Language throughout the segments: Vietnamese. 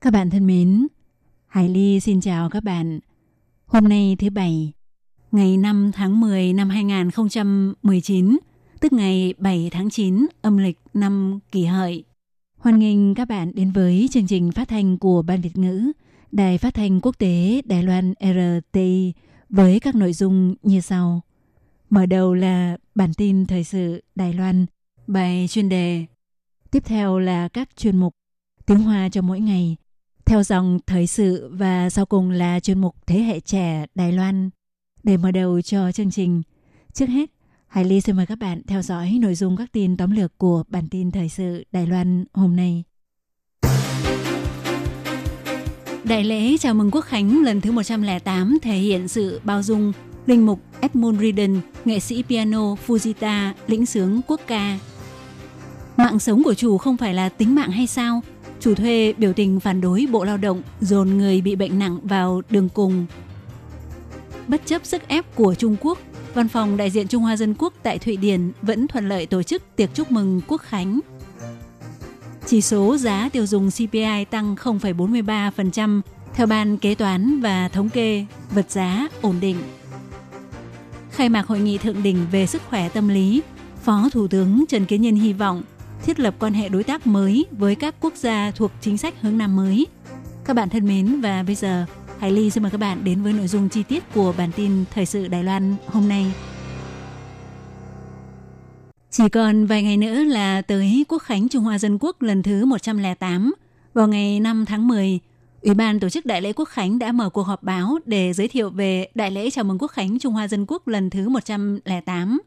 Các bạn thân mến, Hải Ly xin chào các bạn. Hôm nay thứ Bảy, ngày 5 tháng 10 năm 2019, tức ngày 7 tháng 9 âm lịch năm kỷ hợi. Hoan nghênh các bạn đến với chương trình phát thanh của Ban Việt ngữ, Đài phát thanh quốc tế Đài Loan RTI với các nội dung như sau. Mở đầu là bản tin thời sự Đài Loan, bài chuyên đề. Tiếp theo là các chuyên mục tiếng Hoa cho mỗi ngày, theo dòng thời sự và sau cùng là chuyên mục Thế hệ trẻ Đài Loan. Để mở đầu cho chương trình, trước hết, Hải Ly xin mời các bạn theo dõi nội dung các tin tóm lược của bản tin thời sự Đài Loan hôm nay. Đại lễ chào mừng Quốc Khánh lần thứ 108 thể hiện sự bao dung. Linh mục Edmund Riden, nghệ sĩ piano Fujita, lĩnh sướng quốc ca. Mạng sống của chủ không phải là tính mạng hay sao? Chủ thuê biểu tình phản đối Bộ Lao động dồn người bị bệnh nặng vào đường cùng. Bất chấp sức ép của Trung Quốc, Văn phòng đại diện Trung Hoa Dân Quốc tại Thụy Điển vẫn thuận lợi tổ chức tiệc chúc mừng Quốc Khánh. Chỉ số giá tiêu dùng CPI tăng 0,43% theo Ban Kế toán và Thống kê, vật giá ổn định. Khai mạc hội nghị thượng đỉnh về sức khỏe tâm lý, Phó Thủ tướng Trần Kiến Nhân hy vọng thiết lập quan hệ đối tác mới với các quốc gia thuộc chính sách hướng Nam mới. Các bạn thân mến và bây giờ Hải Ly xin mời các bạn đến với nội dung chi tiết của bản tin Thời sự Đài Loan hôm nay. Chỉ còn vài ngày nữa là tới Quốc khánh Trung Hoa Dân Quốc lần thứ 108. Vào ngày 5 tháng 10, Ủy ban tổ chức Đại lễ Quốc khánh đã mở cuộc họp báo để giới thiệu về Đại lễ chào mừng Quốc khánh Trung Hoa Dân Quốc lần thứ 108.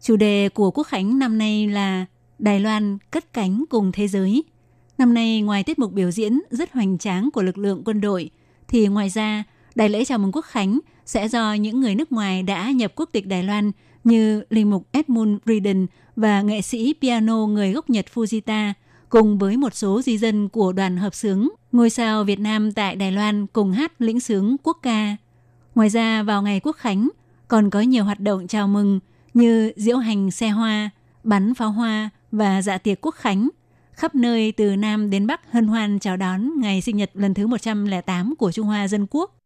Chủ đề của Quốc khánh năm nay là Đài Loan cất cánh cùng thế giới. Năm nay ngoài tiết mục biểu diễn rất hoành tráng của lực lượng quân đội, thì ngoài ra đại lễ chào mừng quốc khánh sẽ do những người nước ngoài đã nhập quốc tịch Đài Loan như linh mục Edmund Riden và nghệ sĩ piano người gốc Nhật Fujita cùng với một số di dân của đoàn hợp xướng ngôi sao Việt Nam tại Đài Loan cùng hát lĩnh sướng quốc ca. Ngoài ra vào ngày quốc khánh còn có nhiều hoạt động chào mừng như diễu hành xe hoa, bắn pháo hoa và dạ tiệc quốc khánh – khắp nơi từ Nam đến Bắc hân hoan chào đón ngày sinh nhật lần thứ 108 của Trung Hoa Dân Quốc.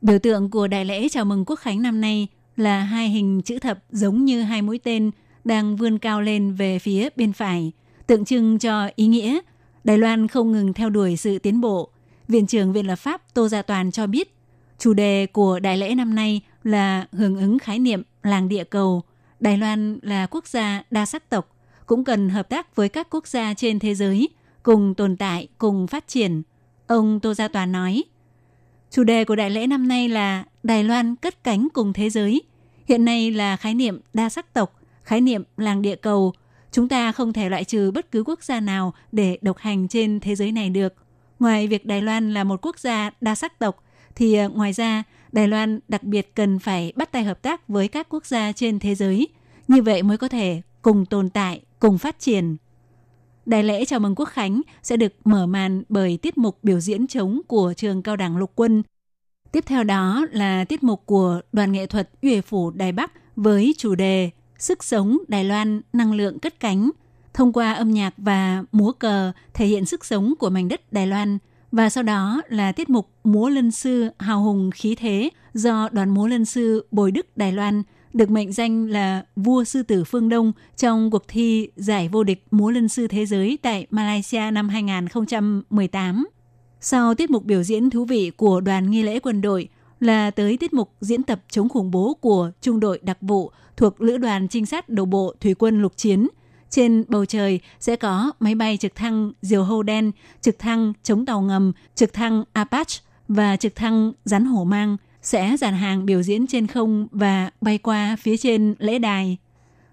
Biểu tượng của đại lễ chào mừng quốc khánh năm nay là hai hình chữ thập giống như hai mũi tên đang vươn cao lên về phía bên phải, tượng trưng cho ý nghĩa Đài Loan không ngừng theo đuổi sự tiến bộ. Viện trưởng Viện Lập pháp Tô Gia Toàn cho biết, chủ đề của đại lễ năm nay là hưởng ứng khái niệm làng địa cầu. Đài Loan là quốc gia đa sắc tộc, cũng cần hợp tác với các quốc gia trên thế giới cùng tồn tại, cùng phát triển. Ông Tô Gia Toàn nói, chủ đề của đại lễ năm nay là Đài Loan cất cánh cùng thế giới. Hiện nay là khái niệm đa sắc tộc, khái niệm làng địa cầu. Chúng ta không thể loại trừ bất cứ quốc gia nào để độc hành trên thế giới này được. Ngoài việc Đài Loan là một quốc gia đa sắc tộc, thì ờ, ngoài ra Đài Loan đặc biệt cần phải bắt tay hợp tác với các quốc gia trên thế giới. Như vậy mới có thể cùng tồn tại, cùng phát triển. Đại lễ chào mừng Quốc Khánh sẽ được mở màn bởi tiết mục biểu diễn trống của trường cao đẳng lục quân. Tiếp theo đó là tiết mục của đoàn nghệ thuật Uể Phủ Đài Bắc với chủ đề Sức sống Đài Loan, năng lượng cất cánh. Thông qua âm nhạc và múa cờ thể hiện sức sống của mảnh đất Đài Loan. Và sau đó là tiết mục múa lân sư hào hùng khí thế do đoàn múa lân sư Bồi Đức Đài Loan – được mệnh danh là vua sư tử phương Đông trong cuộc thi giải vô địch múa lân sư thế giới tại Malaysia năm 2018. Sau tiết mục biểu diễn thú vị của đoàn nghi lễ quân đội là tới tiết mục diễn tập chống khủng bố của trung đội đặc vụ thuộc Lữ đoàn trinh sát đầu bộ Thủy quân lục chiến. Trên bầu trời sẽ có máy bay trực thăng diều hâu đen, trực thăng chống tàu ngầm, trực thăng Apache và trực thăng rắn hổ mang – sẽ dàn hàng biểu diễn trên không và bay qua phía trên lễ đài.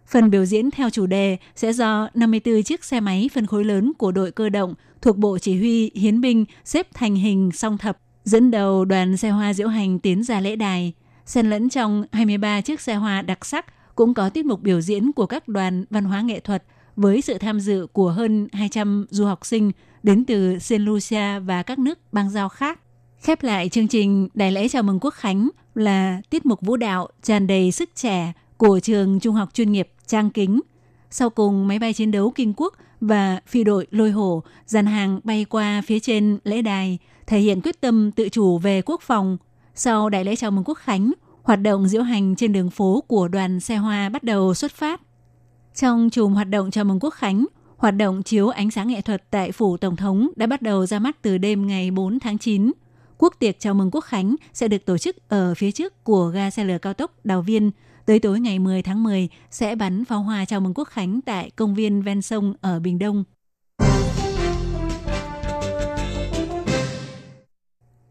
Phần biểu diễn theo chủ đề sẽ do 54 chiếc xe máy phân khối lớn của đội cơ động thuộc Bộ Chỉ huy Hiến binh xếp thành hình song thập, dẫn đầu đoàn xe hoa diễu hành tiến ra lễ đài. Xen lẫn trong 23 chiếc xe hoa đặc sắc cũng có tiết mục biểu diễn của các đoàn văn hóa nghệ thuật với sự tham dự của hơn 200 du học sinh đến từ Saint Lucia và các nước bang giao khác. Khép lại chương trình đại lễ chào mừng quốc khánh là tiết mục vũ đạo tràn đầy sức trẻ của trường trung học chuyên nghiệp Trang Kính. Sau cùng máy bay chiến đấu Kinh Quốc và phi đội lôi hổ dàn hàng bay qua phía trên lễ đài, thể hiện quyết tâm tự chủ về quốc phòng. Sau đại lễ chào mừng quốc khánh, hoạt động diễu hành trên đường phố của đoàn xe hoa bắt đầu xuất phát. Trong chùm hoạt động chào mừng quốc khánh, hoạt động chiếu ánh sáng nghệ thuật tại phủ tổng thống đã bắt đầu ra mắt từ đêm ngày 4 tháng 9. Quốc tiệc chào mừng quốc khánh sẽ được tổ chức ở phía trước của ga xe lửa cao tốc Đào Viên. Tới tối ngày 10 tháng 10 sẽ bắn pháo hoa chào mừng quốc khánh tại công viên ven sông ở Bình Đông.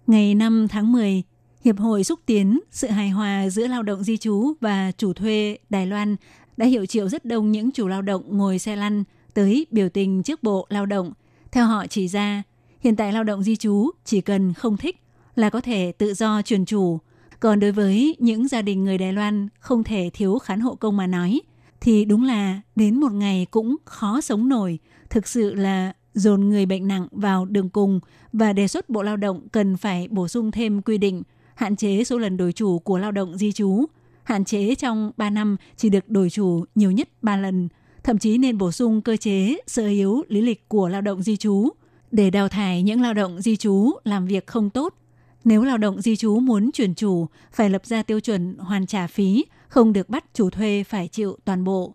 Ngày 5 tháng 10, Hiệp hội xúc tiến sự hài hòa giữa lao động di trú và chủ thuê Đài Loan đã hiệu triệu rất đông những chủ lao động ngồi xe lăn tới biểu tình trước Bộ Lao động. Theo họ chỉ ra, hiện tại lao động di trú chỉ cần không thích là có thể tự do chuyển chủ. Còn đối với những gia đình người Đài Loan không thể thiếu khán hộ công mà nói, thì đúng là đến một ngày cũng khó sống nổi. Thực sự là dồn người bệnh nặng vào đường cùng và đề xuất Bộ Lao động cần phải bổ sung thêm quy định hạn chế số lần đổi chủ của lao động di trú, hạn chế trong 3 năm chỉ được đổi chủ nhiều nhất 3 lần, thậm chí nên bổ sung cơ chế sơ yếu lý lịch của lao động di trú để đào thải những lao động di trú làm việc không tốt. Nếu lao động di trú muốn chuyển chủ, phải lập ra tiêu chuẩn hoàn trả phí, không được bắt chủ thuê phải chịu toàn bộ.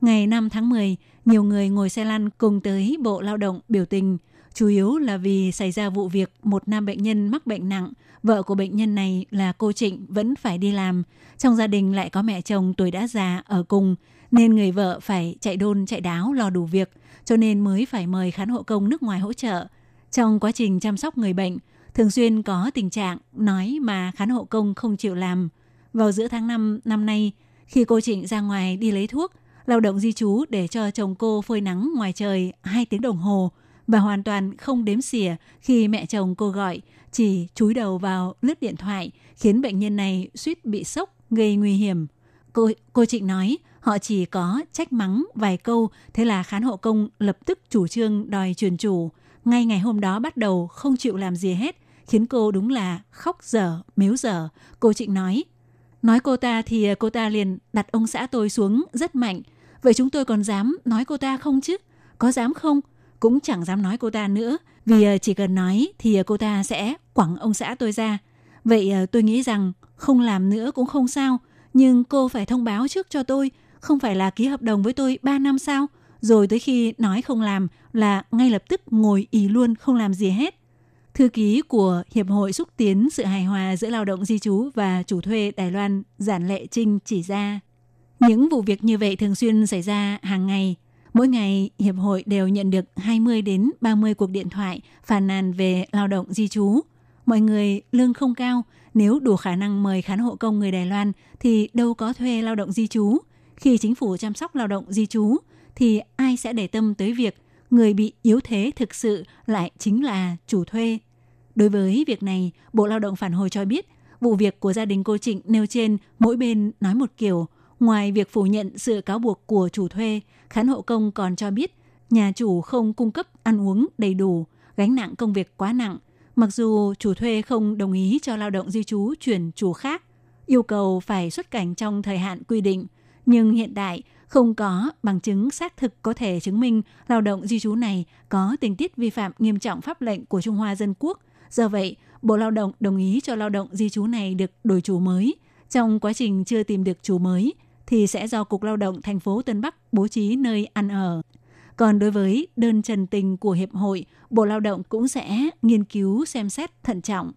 Ngày 5 tháng 10, nhiều người ngồi xe lăn cùng tới Bộ Lao động biểu tình, chủ yếu là vì xảy ra vụ việc một nam bệnh nhân mắc bệnh nặng, vợ của bệnh nhân này là cô Trịnh vẫn phải đi làm, trong gia đình lại có mẹ chồng tuổi đã già ở cùng, nên người vợ phải chạy đôn chạy đáo lo đủ việc, cho nên mới phải mời khán hộ công nước ngoài hỗ trợ. Trong quá trình chăm sóc người bệnh, thường xuyên có tình trạng nói mà khán hộ công không chịu làm. Vào giữa tháng 5 năm nay, khi cô Trịnh ra ngoài đi lấy thuốc, lao động di trú để cho chồng cô phơi nắng ngoài trời 2 tiếng đồng hồ và hoàn toàn không đếm xỉa khi mẹ chồng cô gọi, chỉ chúi đầu vào lướt điện thoại, khiến bệnh nhân này suýt bị sốc, gây nguy hiểm. Cô, cô Trịnh nói, họ chỉ có trách mắng vài câu, thế là khán hộ công lập tức chủ trương đòi truyền chủ. Ngay ngày hôm đó bắt đầu không chịu làm gì hết, khiến cô đúng là khóc dở, miếu dở. Cô Trịnh nói, nói cô ta thì cô ta liền đặt ông xã tôi xuống rất mạnh. Vậy chúng tôi còn dám nói cô ta không chứ? Có dám không? Cũng chẳng dám nói cô ta nữa, vì ờ, chỉ cần nói thì cô ta sẽ quẳng ông xã tôi ra. Vậy ờ, tôi nghĩ rằng không làm nữa cũng không sao, nhưng cô phải thông báo trước cho tôi, không phải là ký hợp đồng với tôi 3 năm sao? Rồi tới khi nói không làm là ngay lập tức ngồi ý luôn không làm gì hết. Thư ký của Hiệp hội xúc tiến sự hài hòa giữa lao động di trú và chủ thuê Đài Loan Giản Lệ Trinh chỉ ra. Những vụ việc như vậy thường xuyên xảy ra hàng ngày. Mỗi ngày, Hiệp hội đều nhận được 20 đến 30 cuộc điện thoại phàn nàn về lao động di trú. Mọi người lương không cao, nếu đủ khả năng mời khán hộ công người Đài Loan thì đâu có thuê lao động di trú. Khi chính phủ chăm sóc lao động di trú thì ai sẽ để tâm tới việc người bị yếu thế thực sự lại chính là chủ thuê. Đối với việc này, Bộ Lao động phản hồi cho biết, vụ việc của gia đình cô Trịnh nêu trên mỗi bên nói một kiểu. Ngoài việc phủ nhận sự cáo buộc của chủ thuê, khán hộ công còn cho biết nhà chủ không cung cấp ăn uống đầy đủ, gánh nặng công việc quá nặng, Mặc dù chủ thuê không đồng ý cho lao động di trú chuyển chủ khác, yêu cầu phải xuất cảnh trong thời hạn quy định, nhưng hiện tại không có bằng chứng xác thực có thể chứng minh lao động di trú này có tình tiết vi phạm nghiêm trọng pháp lệnh của Trung Hoa Dân Quốc. Do vậy, Bộ Lao động đồng ý cho lao động di trú này được đổi chủ mới. Trong quá trình chưa tìm được chủ mới, thì sẽ do Cục Lao động thành phố Tân Bắc bố trí nơi ăn ở. Còn đối với đơn trần tình của Hiệp hội, Bộ Lao động cũng sẽ nghiên cứu xem xét thận trọng.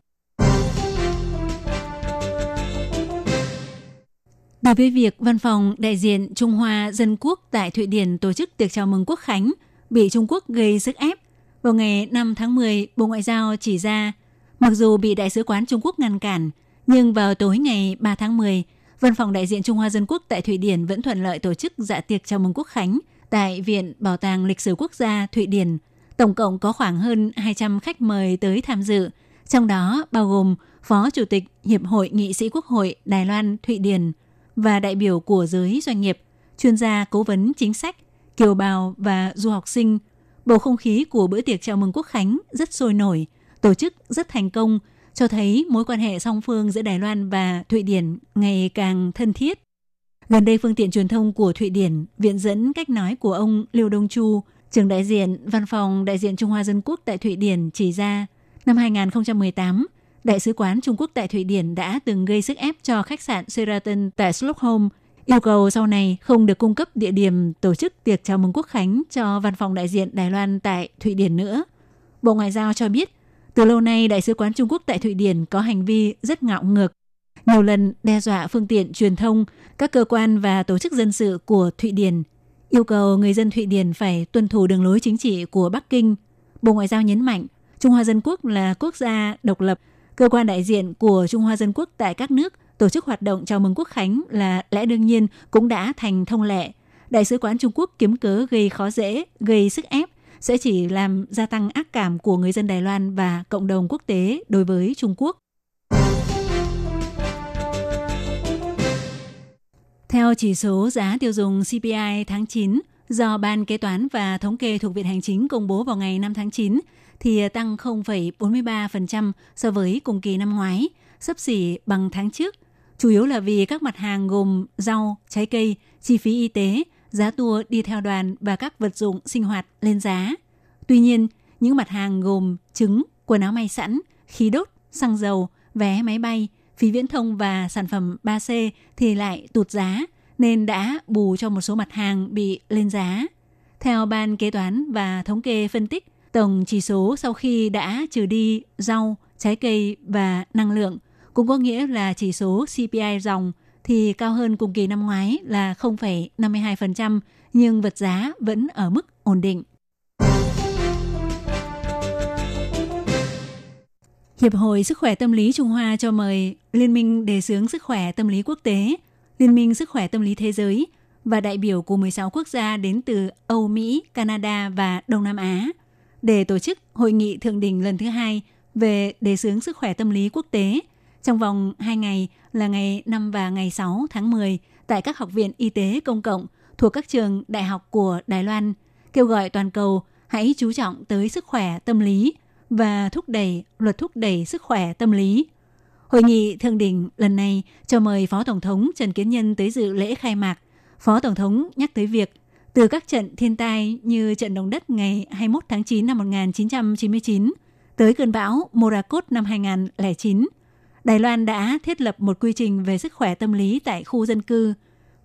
Đối với việc văn phòng đại diện Trung Hoa Dân Quốc tại Thụy Điển tổ chức tiệc chào mừng Quốc Khánh bị Trung Quốc gây sức ép, vào ngày 5 tháng 10, Bộ Ngoại giao chỉ ra, mặc dù bị Đại sứ quán Trung Quốc ngăn cản, nhưng vào tối ngày 3 tháng 10, Văn phòng đại diện Trung Hoa Dân Quốc tại Thụy Điển vẫn thuận lợi tổ chức dạ tiệc chào mừng Quốc Khánh tại Viện Bảo tàng Lịch sử Quốc gia Thụy Điển. Tổng cộng có khoảng hơn 200 khách mời tới tham dự, trong đó bao gồm Phó Chủ tịch Hiệp hội Nghị sĩ Quốc hội Đài Loan Thụy Điển và đại biểu của giới doanh nghiệp, chuyên gia cố vấn chính sách, kiều bào và du học sinh. Bầu không khí của bữa tiệc chào mừng quốc khánh rất sôi nổi, tổ chức rất thành công, cho thấy mối quan hệ song phương giữa Đài Loan và Thụy Điển ngày càng thân thiết. Gần đây, phương tiện truyền thông của Thụy Điển viện dẫn cách nói của ông Liêu Đông Chu, trưởng đại diện văn phòng đại diện Trung Hoa Dân Quốc tại Thụy Điển chỉ ra, năm 2018, Đại sứ quán Trung Quốc tại Thụy Điển đã từng gây sức ép cho khách sạn Sheraton tại Stockholm, yêu cầu sau này không được cung cấp địa điểm tổ chức tiệc chào mừng quốc khánh cho văn phòng đại diện Đài Loan tại Thụy Điển nữa. Bộ Ngoại giao cho biết, từ lâu nay Đại sứ quán Trung Quốc tại Thụy Điển có hành vi rất ngạo ngược, nhiều lần đe dọa phương tiện truyền thông, các cơ quan và tổ chức dân sự của Thụy Điển, yêu cầu người dân Thụy Điển phải tuân thủ đường lối chính trị của Bắc Kinh. Bộ Ngoại giao nhấn mạnh, Trung Hoa Dân Quốc là quốc gia độc lập, cơ quan đại diện của Trung Hoa Dân Quốc tại các nước tổ chức hoạt động chào mừng quốc khánh là lẽ đương nhiên cũng đã thành thông lệ. Đại sứ quán Trung Quốc kiếm cớ gây khó dễ, gây sức ép sẽ chỉ làm gia tăng ác cảm của người dân Đài Loan và cộng đồng quốc tế đối với Trung Quốc. Theo chỉ số giá tiêu dùng CPI tháng 9 do Ban Kế toán và Thống kê thuộc Viện Hành chính công bố vào ngày 5 tháng 9, thì tăng 0,43% so với cùng kỳ năm ngoái, sấp xỉ bằng tháng trước, chủ yếu là vì các mặt hàng gồm rau, trái cây, chi phí y tế, giá tour đi theo đoàn và các vật dụng sinh hoạt lên giá. Tuy nhiên, những mặt hàng gồm trứng, quần áo may sẵn, khí đốt, xăng dầu, vé máy bay, phí viễn thông và sản phẩm 3C thì lại tụt giá, nên đã bù cho một số mặt hàng bị lên giá. Theo Ban Kế toán và Thống kê phân tích, tổng chỉ số sau khi đã trừ đi rau, trái cây và năng lượng cũng có nghĩa là chỉ số CPI dòng thì cao hơn cùng kỳ năm ngoái là 0,52%, nhưng vật giá vẫn ở mức ổn định. Hiệp hội Sức khỏe Tâm lý Trung Hoa cho mời Liên minh Đề xướng Sức khỏe Tâm lý Quốc tế, Liên minh Sức khỏe Tâm lý Thế giới và đại biểu của 16 quốc gia đến từ Âu, Mỹ, Canada và Đông Nam Á để tổ chức hội nghị thượng đỉnh lần thứ hai về đề xướng sức khỏe tâm lý quốc tế trong vòng 2 ngày là ngày 5 và ngày 6 tháng 10 tại các học viện y tế công cộng thuộc các trường đại học của Đài Loan, kêu gọi toàn cầu hãy chú trọng tới sức khỏe tâm lý và thúc đẩy luật thúc đẩy sức khỏe tâm lý. Hội nghị thượng đỉnh lần này cho mời Phó Tổng thống Trần Kiến Nhân tới dự lễ khai mạc. Phó Tổng thống nhắc tới việc từ các trận thiên tai như trận động đất ngày 21 tháng 9 năm 1999 tới cơn bão Morakot năm 2009, Đài Loan đã thiết lập một quy trình về sức khỏe tâm lý tại khu dân cư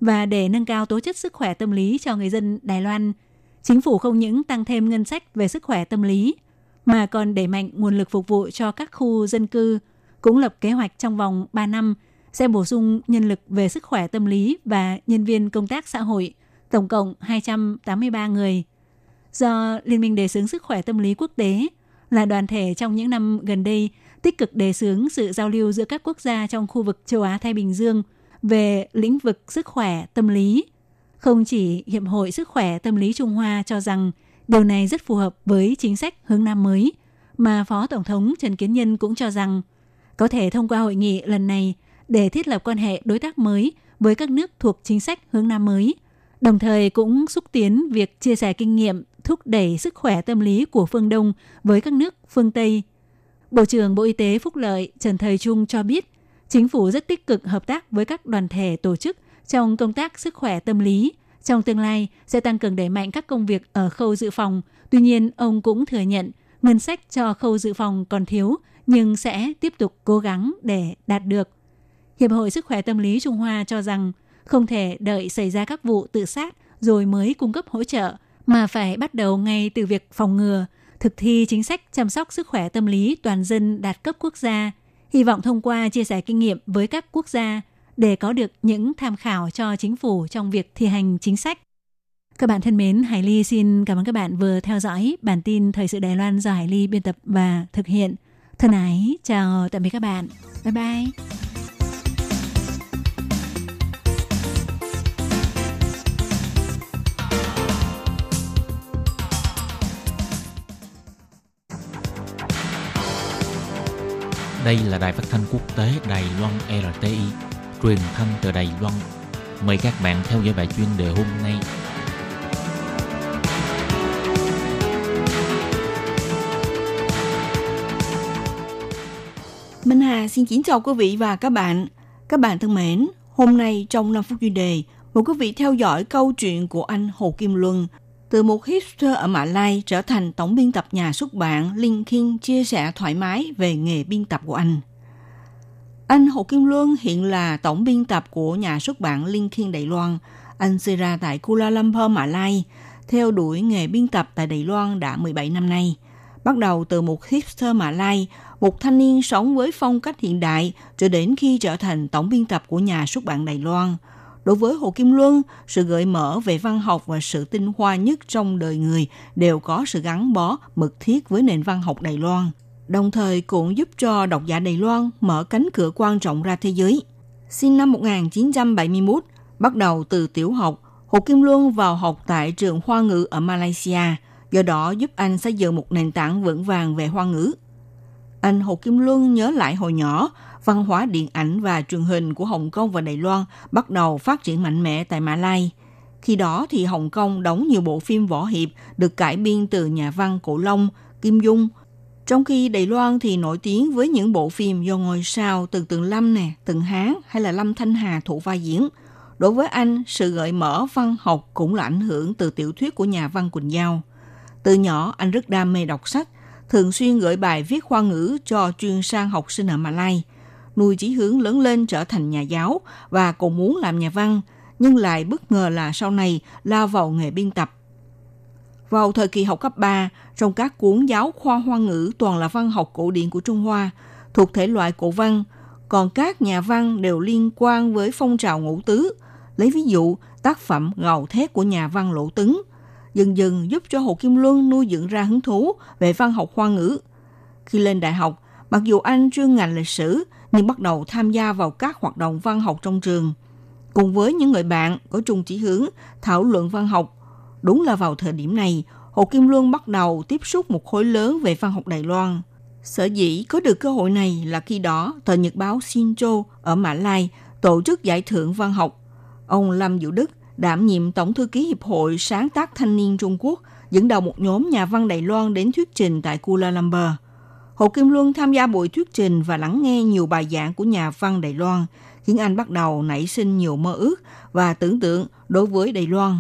và để nâng cao tố chất sức khỏe tâm lý cho người dân Đài Loan, chính phủ không những tăng thêm ngân sách về sức khỏe tâm lý mà còn đẩy mạnh nguồn lực phục vụ cho các khu dân cư, cũng lập kế hoạch trong vòng 3 năm sẽ bổ sung nhân lực về sức khỏe tâm lý và nhân viên công tác xã hội, tổng cộng 283 người. Do Liên minh đề xướng sức khỏe tâm lý quốc tế là đoàn thể trong những năm gần đây tích cực đề xướng sự giao lưu giữa các quốc gia trong khu vực châu Á-Thái Bình Dương về lĩnh vực sức khỏe tâm lý. Không chỉ Hiệp hội Sức khỏe Tâm lý Trung Hoa cho rằng điều này rất phù hợp với chính sách hướng Nam mới, mà Phó Tổng thống Trần Kiến Nhân cũng cho rằng có thể thông qua hội nghị lần này để thiết lập quan hệ đối tác mới với các nước thuộc chính sách hướng Nam mới, đồng thời cũng xúc tiến việc chia sẻ kinh nghiệm thúc đẩy sức khỏe tâm lý của phương Đông với các nước phương Tây. Bộ trưởng Bộ Y tế Phúc Lợi Trần Thời Trung cho biết, chính phủ rất tích cực hợp tác với các đoàn thể tổ chức trong công tác sức khỏe tâm lý. Trong tương lai sẽ tăng cường đẩy mạnh các công việc ở khâu dự phòng. Tuy nhiên, ông cũng thừa nhận ngân sách cho khâu dự phòng còn thiếu, nhưng sẽ tiếp tục cố gắng để đạt được. Hiệp hội Sức khỏe Tâm lý Trung Hoa cho rằng không thể đợi xảy ra các vụ tự sát rồi mới cung cấp hỗ trợ, mà phải bắt đầu ngay từ việc phòng ngừa, thực thi chính sách chăm sóc sức khỏe tâm lý toàn dân đạt cấp quốc gia, hy vọng thông qua chia sẻ kinh nghiệm với các quốc gia để có được những tham khảo cho chính phủ trong việc thi hành chính sách. Các bạn thân mến, Hải Ly xin cảm ơn các bạn vừa theo dõi bản tin Thời sự Đài Loan do Hải Ly biên tập và thực hiện. Thân ái, chào tạm biệt các bạn. Bye bye. Đây là đài phát thanh quốc tế Đài Loan RTI, truyền thanh từ Đài Loan. Mời các bạn theo dõi bài chuyên đề hôm nay. Minh Hà xin kính chào quý vị và các bạn. Các bạn thân mến, hôm nay trong 5 phút chuyên đề, mời quý vị theo dõi câu chuyện của anh Hồ Kim Luân từ một hipster ở Mã Lai trở thành tổng biên tập nhà xuất bản Linh Kinh chia sẻ thoải mái về nghề biên tập của anh. Anh Hồ Kim Luân hiện là tổng biên tập của nhà xuất bản Linh Kinh Đài Loan. Anh sinh ra tại Kuala Lumpur, Mã Lai, theo đuổi nghề biên tập tại Đài Loan đã 17 năm nay. Bắt đầu từ một hipster Mã Lai, một thanh niên sống với phong cách hiện đại, cho đến khi trở thành tổng biên tập của nhà xuất bản Đài Loan – Đối với Hồ Kim Luân, sự gợi mở về văn học và sự tinh hoa nhất trong đời người đều có sự gắn bó mật thiết với nền văn học Đài Loan, đồng thời cũng giúp cho độc giả Đài Loan mở cánh cửa quan trọng ra thế giới. Sinh năm 1971, bắt đầu từ tiểu học, Hồ Kim Luân vào học tại trường Hoa ngữ ở Malaysia, do đó giúp anh xây dựng một nền tảng vững vàng về Hoa ngữ. Anh Hồ Kim Luân nhớ lại hồi nhỏ, văn hóa điện ảnh và truyền hình của Hồng Kông và Đài Loan bắt đầu phát triển mạnh mẽ tại Mã Lai. Khi đó thì Hồng Kông đóng nhiều bộ phim võ hiệp được cải biên từ nhà văn Cổ Long, Kim Dung. Trong khi Đài Loan thì nổi tiếng với những bộ phim do ngôi sao từ Tường Lâm nè, Tường Hán hay là Lâm Thanh Hà thủ vai diễn. Đối với anh, sự gợi mở văn học cũng là ảnh hưởng từ tiểu thuyết của nhà văn Quỳnh Giao. Từ nhỏ, anh rất đam mê đọc sách, thường xuyên gửi bài viết khoa ngữ cho chuyên sang học sinh ở Malai – nuôi chí hướng lớn lên trở thành nhà giáo và cũng muốn làm nhà văn, nhưng lại bất ngờ là sau này lao vào nghề biên tập. Vào thời kỳ học cấp 3, trong các cuốn giáo khoa hoa ngữ toàn là văn học cổ điển của Trung Hoa, thuộc thể loại cổ văn, còn các nhà văn đều liên quan với phong trào ngũ tứ. Lấy ví dụ, tác phẩm Ngầu thét của nhà văn Lỗ Tứng, dần dần giúp cho Hồ Kim Luân nuôi dưỡng ra hứng thú về văn học hoa ngữ. Khi lên đại học, mặc dù anh chuyên ngành lịch sử, nhưng bắt đầu tham gia vào các hoạt động văn học trong trường. Cùng với những người bạn có chung chỉ hướng thảo luận văn học, đúng là vào thời điểm này, Hồ Kim Luân bắt đầu tiếp xúc một khối lớn về văn học Đài Loan. Sở dĩ có được cơ hội này là khi đó tờ nhật báo Shinjo ở Mã Lai tổ chức giải thưởng văn học. Ông Lâm Vũ Đức đảm nhiệm Tổng thư ký Hiệp hội Sáng tác Thanh niên Trung Quốc, dẫn đầu một nhóm nhà văn Đài Loan đến thuyết trình tại Kuala Lumpur. Hồ Kim Luân tham gia buổi thuyết trình và lắng nghe nhiều bài giảng của nhà văn Đài Loan, khiến anh bắt đầu nảy sinh nhiều mơ ước và tưởng tượng đối với Đài Loan.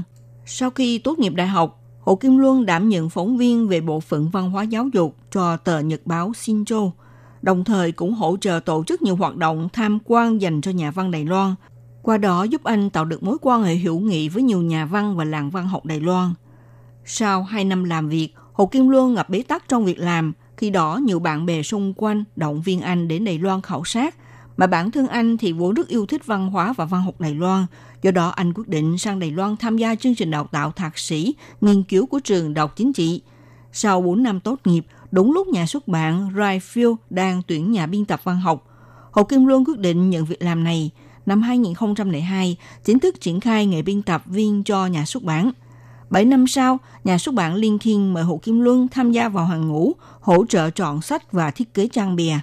Sau khi tốt nghiệp đại học, Hồ Kim Luân đảm nhận phóng viên về bộ phận văn hóa giáo dục cho tờ nhật báo Shinjo, đồng thời cũng hỗ trợ tổ chức nhiều hoạt động tham quan dành cho nhà văn Đài Loan. Qua đó giúp anh tạo được mối quan hệ hữu nghị với nhiều nhà văn và làng văn học Đài Loan. Sau 2 năm làm việc, Hồ Kim Luân gặp bế tắc trong việc làm – khi đó, nhiều bạn bè xung quanh động viên anh đến Đài Loan khảo sát, mà bản thân anh thì vốn rất yêu thích văn hóa và văn học Đài Loan. Do đó, anh quyết định sang Đài Loan tham gia chương trình đào tạo thạc sĩ, nghiên cứu của trường đọc chính trị. Sau 4 năm tốt nghiệp, đúng lúc nhà xuất bản Rayfield đang tuyển nhà biên tập văn học, Hồ Kim Luân quyết định nhận việc làm này. Năm 2002, chính thức triển khai nghề biên tập viên cho nhà xuất bản – 7 năm sau, nhà xuất bản Liên Thiên mời Hồ Kim Luân tham gia vào hàng ngũ, hỗ trợ chọn sách và thiết kế trang bìa.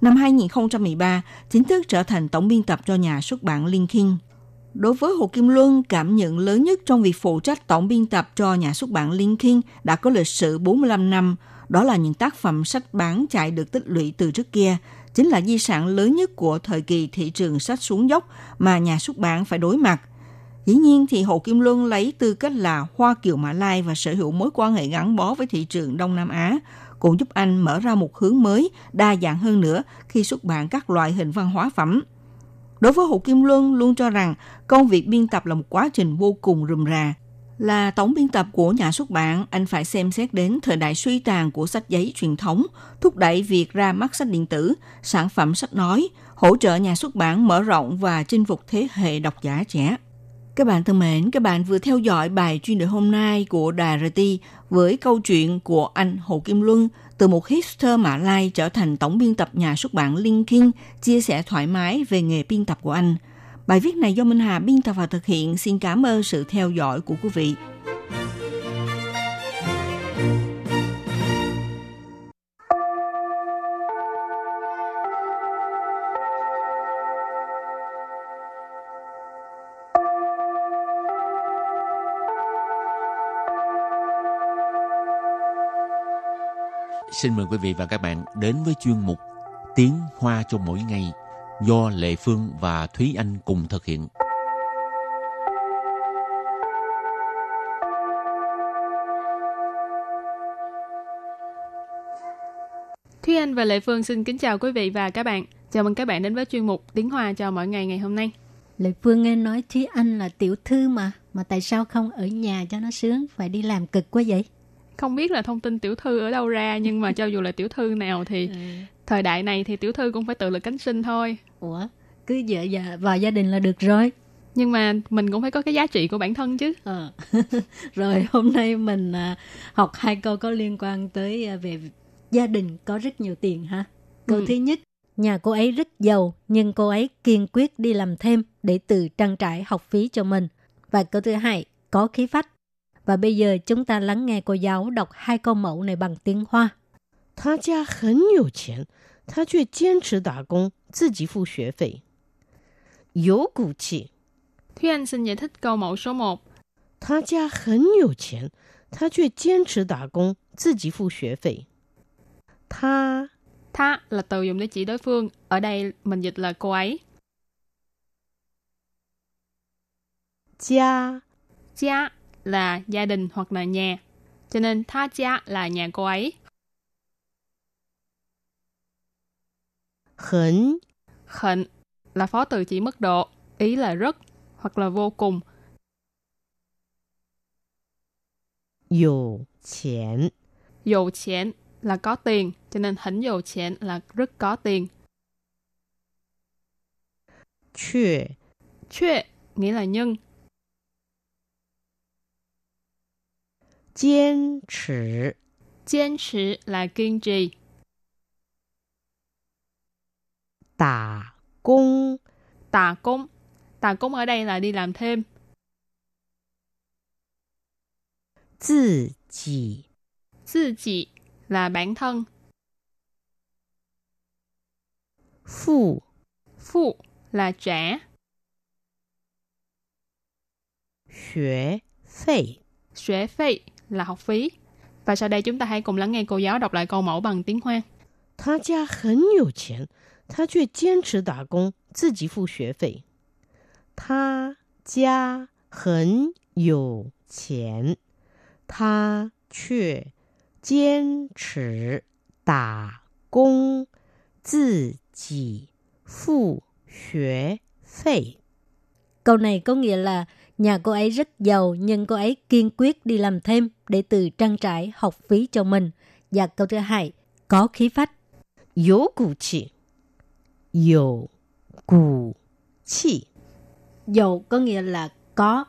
Năm 2013, chính thức trở thành tổng biên tập cho nhà xuất bản Liên Thiên. Đối với Hồ Kim Luân, cảm nhận lớn nhất trong việc phụ trách tổng biên tập cho nhà xuất bản Liên Thiên đã có lịch sử 45 năm. Đó là những tác phẩm sách bán chạy được tích lũy từ trước kia, chính là di sản lớn nhất của thời kỳ thị trường sách xuống dốc mà nhà xuất bản phải đối mặt – Dĩ nhiên thì Hồ Kim Luân lấy tư cách là Hoa Kiều Mã Lai và sở hữu mối quan hệ gắn bó với thị trường Đông Nam Á, cũng giúp anh mở ra một hướng mới, đa dạng hơn nữa khi xuất bản các loại hình văn hóa phẩm. Đối với Hồ Kim Luân luôn cho rằng công việc biên tập là một quá trình vô cùng rườm rà. Là tổng biên tập của nhà xuất bản, anh phải xem xét đến thời đại suy tàn của sách giấy truyền thống, thúc đẩy việc ra mắt sách điện tử, sản phẩm sách nói, hỗ trợ nhà xuất bản mở rộng và chinh phục thế hệ độc giả trẻ. Các bạn thân mến, các bạn vừa theo dõi bài chuyên đề hôm nay của Đài RT với câu chuyện của anh Hồ Kim Luân từ một hipster Mã Lai trở thành tổng biên tập nhà xuất bản Linh chia sẻ thoải mái về nghề biên tập của anh. Bài viết này do Minh Hà biên tập và thực hiện. Xin cảm ơn sự theo dõi của quý vị. Xin mời quý vị và các bạn đến với chuyên mục Tiếng Hoa cho mỗi ngày do Lệ Phương và Thúy Anh cùng thực hiện. Thúy Anh và Lệ Phương xin kính chào quý vị và các bạn. Chào mừng các bạn đến với chuyên mục Tiếng Hoa cho mỗi ngày ngày hôm nay. Lệ Phương nghe nói Thúy Anh là tiểu thư mà, mà tại sao không ở nhà cho nó sướng, phải đi làm cực quá vậy? Không biết là thông tin tiểu thư ở đâu ra, nhưng mà cho dù là tiểu thư nào thì ừ. thời đại này thì tiểu thư cũng phải tự lực cánh sinh thôi. Ủa, cứ vợ và vào gia đình là được rồi. Nhưng mà mình cũng phải có cái giá trị của bản thân chứ. Ờ. rồi hôm nay mình uh, học hai câu có liên quan tới uh, về gia đình có rất nhiều tiền ha. Câu ừ. thứ nhất, nhà cô ấy rất giàu nhưng cô ấy kiên quyết đi làm thêm để tự trang trải học phí cho mình. Và câu thứ hai, có khí phách. Và bây giờ chúng ta lắng nghe cô giáo đọc hai câu mẫu này bằng tiếng Hoa. 他家很有钱，他却坚持打工，自己付学费，有骨气。Thúy Anh xin giải thích câu mẫu số 1. 他家很有钱，他却坚持打工，自己付学费。他 Tha là từ dùng để chỉ đối phương. Ở đây mình dịch là cô ấy. Gia Gia là gia đình hoặc là nhà. Cho nên tha gia là nhà cô ấy. Hẳn Hẳn là phó từ chỉ mức độ, ý là rất hoặc là vô cùng. Dầu tiền Dầu tiền là có tiền, cho nên hẳn dầu tiền là rất có tiền. Chue Chue nghĩa là nhưng. Kiên trì Kiên trì là kiên trì. Đà công Đà công Đà công ở đây là đi làm thêm. Tự chỉ Tự chỉ là bản thân. Phụ Phụ là trả. Xuế phí Xuế phí là học phí. Và sau đây chúng ta hãy cùng lắng nghe cô giáo đọc lại câu mẫu bằng tiếng Hoa. 他家很有钱，他却坚持打工，自己付学费。他家很有钱，他却坚持打工，自己付学费。 Câu này có nghĩa là Nhà cô ấy rất giàu nhưng cô ấy kiên quyết đi làm thêm để từ trang trải học phí cho mình. Và câu thứ hai, có khí phách. Yếu cụ chỉ. Yếu cụ chỉ. Dầu có nghĩa là có.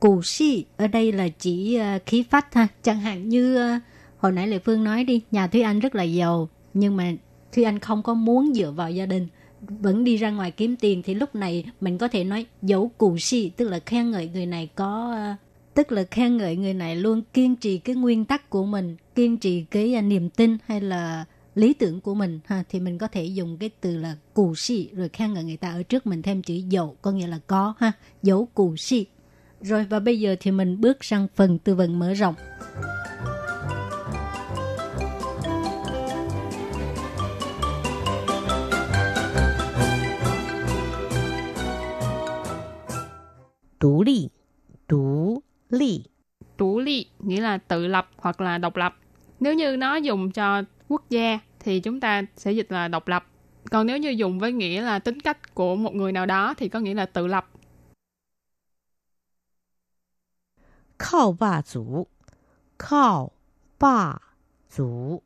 Cụ si ở đây là chỉ ờ, khí phách ha. Chẳng hạn như ờ, hồi nãy Lệ Phương nói đi, nhà Thúy Anh rất là giàu nhưng mà Thúy Anh không có muốn dựa vào gia đình vẫn đi ra ngoài kiếm tiền thì lúc này mình có thể nói dấu cụ si, tức là khen ngợi người này có ờ, tức là khen ngợi người này luôn kiên trì cái nguyên tắc của mình, kiên trì cái ờ, niềm tin hay là lý tưởng của mình, ha. Thì mình có thể dùng cái từ là cụ si rồi khen ngợi người ta ở trước mình thêm chữ dẫu có nghĩa là có, ha. Dấu cụ si. Rồi, và bây giờ thì mình bước sang phần tư vấn mở rộng. Tú ly, tú ly, Chủ ly nghĩa là tự lập hoặc là độc lập. Nếu như nó dùng cho quốc gia thì chúng ta sẽ dịch là độc lập. Còn nếu như dùng với nghĩa là tính cách của một người nào đó thì có nghĩa là tự lập. 靠霸主，靠霸主，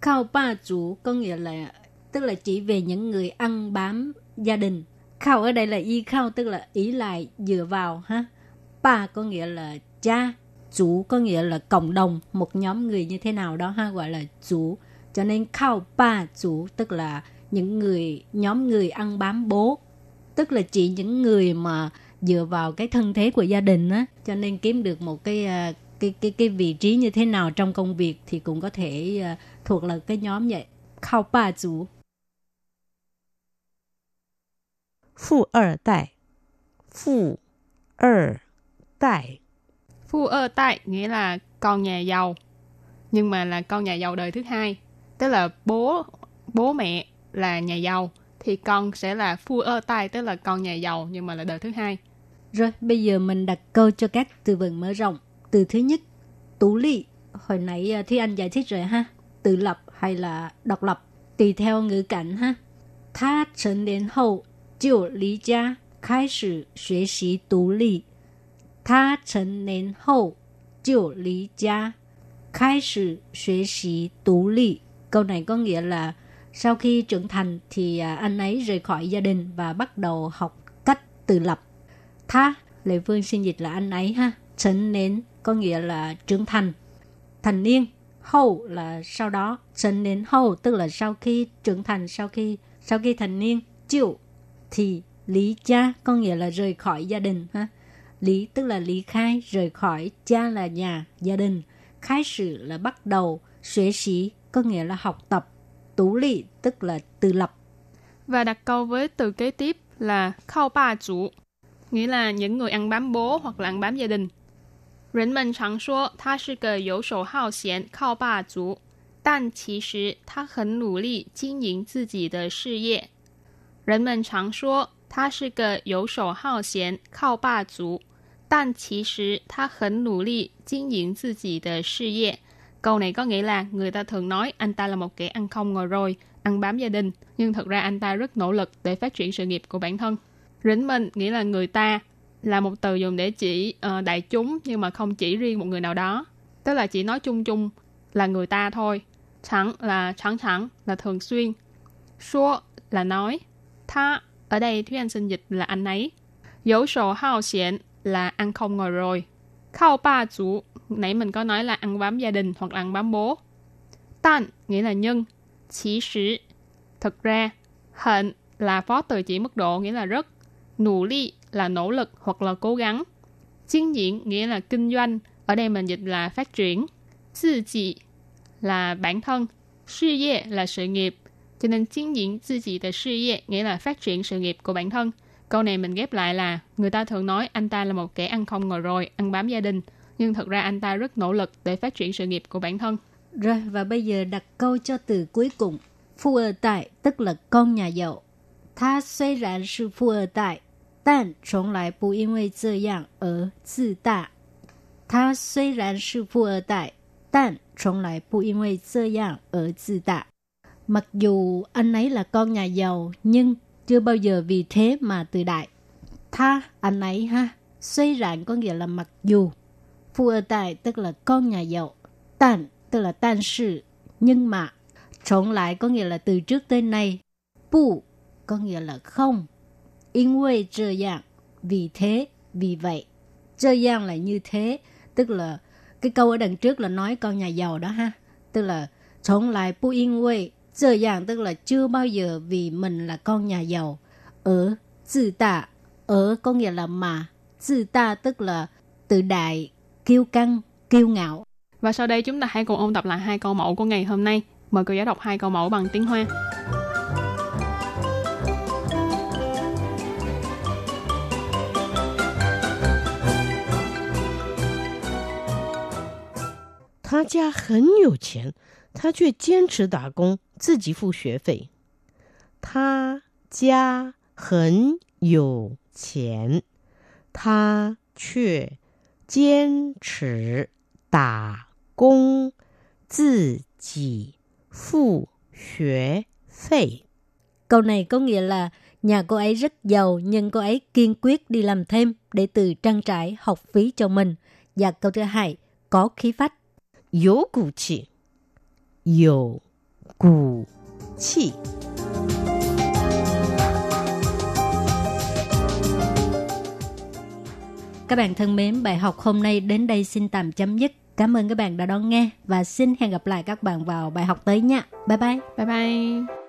Khao ba chủ có nghĩa là tức là chỉ về những người ăn bám gia đình. Khao ở đây là y khao tức là ý lại dựa vào ha. Ba có nghĩa là cha, chủ có nghĩa là cộng đồng, một nhóm người như thế nào đó ha gọi là chủ. Cho nên khao ba chủ tức là những người nhóm người ăn bám bố, tức là chỉ những người mà dựa vào cái thân thế của gia đình á, cho nên kiếm được một cái à, cái cái cái vị trí như thế nào trong công việc thì cũng có thể à, thuộc là cái nhóm vậy. Khao ba chủ 富二代，富二代， Phu ơ tại nghĩa là con nhà giàu. nhưng mà là con nhà giàu đời thứ hai. Tức là bố bố mẹ là nhà giàu thì con sẽ là phu ơ tai tức là con nhà giàu nhưng mà là đời thứ hai. Rồi, bây giờ mình đặt câu cho các từ vựng mở rộng. Từ thứ nhất, tú ly. Hồi nãy à, Thi Anh giải thích rồi ha. Tự lập hay là độc lập. Tùy theo ngữ cảnh ha. Tha thành niên hậu, 就离家开始学习独立，他成年后就离家开始学习独立。Câu này có nghĩa là sau khi trưởng thành thì anh ấy rời khỏi gia đình và bắt đầu học cách tự lập. Tha, Lệ Phương xin dịch là anh ấy ha. Thành nến có nghĩa là trưởng thành. Thành niên, hậu là sau đó. Thành nến hậu tức là sau khi trưởng thành, sau khi sau khi thành niên. Chịu thì lý cha có nghĩa là rời khỏi gia đình ha. Lý tức là lý khai, rời khỏi, cha là nhà, gia đình. Khai sử là bắt đầu, xuế sĩ có nghĩa là học tập. Tú lị tức là tự lập. Và đặt câu với từ kế tiếp là khao ba chủ, nghĩa là những người ăn bám bố hoặc là ăn bám gia đình. 人们常说他是个游手好闲、靠霸族，但其实他很努力经营自己的事业。 人们常说他是个游手好闲、靠霸族，但其实他很努力经营自己的事业。Câu này có nghĩa là người ta thường nói anh ta là một kẻ ăn không ngồi rồi, ăn bám gia đình, nhưng thực ra anh ta rất nỗ lực để phát triển sự nghiệp của bản thân. Rỉnh mình nghĩa là người ta, là một từ dùng để chỉ uh, đại chúng nhưng mà không chỉ riêng một người nào đó. Tức là chỉ nói chung chung là người ta thôi. Chẳng là chẳng chẳng là thường xuyên. Số là nói. Tha ở đây Thúy Anh xin dịch là anh ấy. Dấu sổ hao xiển là ăn không ngồi rồi. Khao ba chủ nãy mình có nói là ăn bám gia đình hoặc là ăn bám bố. Tan nghĩa là nhân. Chỉ sử thực ra. Hận là phó từ chỉ mức độ nghĩa là rất. Nụ ly là nỗ lực hoặc là cố gắng. Chiến diễn nghĩa là kinh doanh, ở đây mình dịch là phát triển. Tự chỉ là bản thân. Sự 业 là sự nghiệp Cho nên chiến diễn tự chỉ là sự业nghĩa là phát triển sự nghiệp của bản thân. Câu này mình ghép lại là người ta thường nói anh ta là một kẻ ăn không ngồi rồi, ăn bám gia đình. Nhưng thật ra anh ta rất nỗ lực để phát triển sự nghiệp của bản thân. Rồi, và bây giờ đặt câu cho từ cuối cùng. Phu ở tại tức là con nhà giàu. Tha虽然是富二代，但从来不因为这样而自大。他虽然是富二代，但从来不因为这样而自大。 Mặc dù anh ấy là con nhà giàu nhưng chưa bao giờ vì thế mà tự đại. Tha anh ấy ha, suy rạn có nghĩa là mặc dù. Phu ở tài tức là con nhà giàu. Tàn tức là tan sự, nhưng mà. Trộn lại có nghĩa là từ trước tới nay. Bù có nghĩa là không. Yên quê trơ dạng, vì thế, vì vậy. Trơ dạng là như thế, tức là cái câu ở đằng trước là nói con nhà giàu đó ha. Tức là trộn lại bu yên quê 这样 tức là chưa bao giờ vì mình là con nhà giàu. Ở tự tạ, ở có nghĩa là mà, tự ta tức là tự đại, kiêu căng, kiêu ngạo. Và sau đây chúng ta hãy cùng ôn tập lại hai câu mẫu của ngày hôm nay. Mời cô giáo đọc hai câu mẫu bằng tiếng Hoa. 他家很有钱，他却坚持打工， 自己付学费。他家很有钱，他却坚持打工，自己付学费。 Câu này có nghĩa là nhà cô ấy rất giàu nhưng cô ấy kiên quyết đi làm thêm để từ trang trải học phí cho mình. Và câu thứ hai, có khí phách. 有骨气，有 骨气。Các bạn thân mến, bài học hôm nay đến đây xin tạm chấm dứt. Cảm ơn các bạn đã đón nghe và xin hẹn gặp lại các bạn vào bài học tới nha. Bye bye. Bye bye.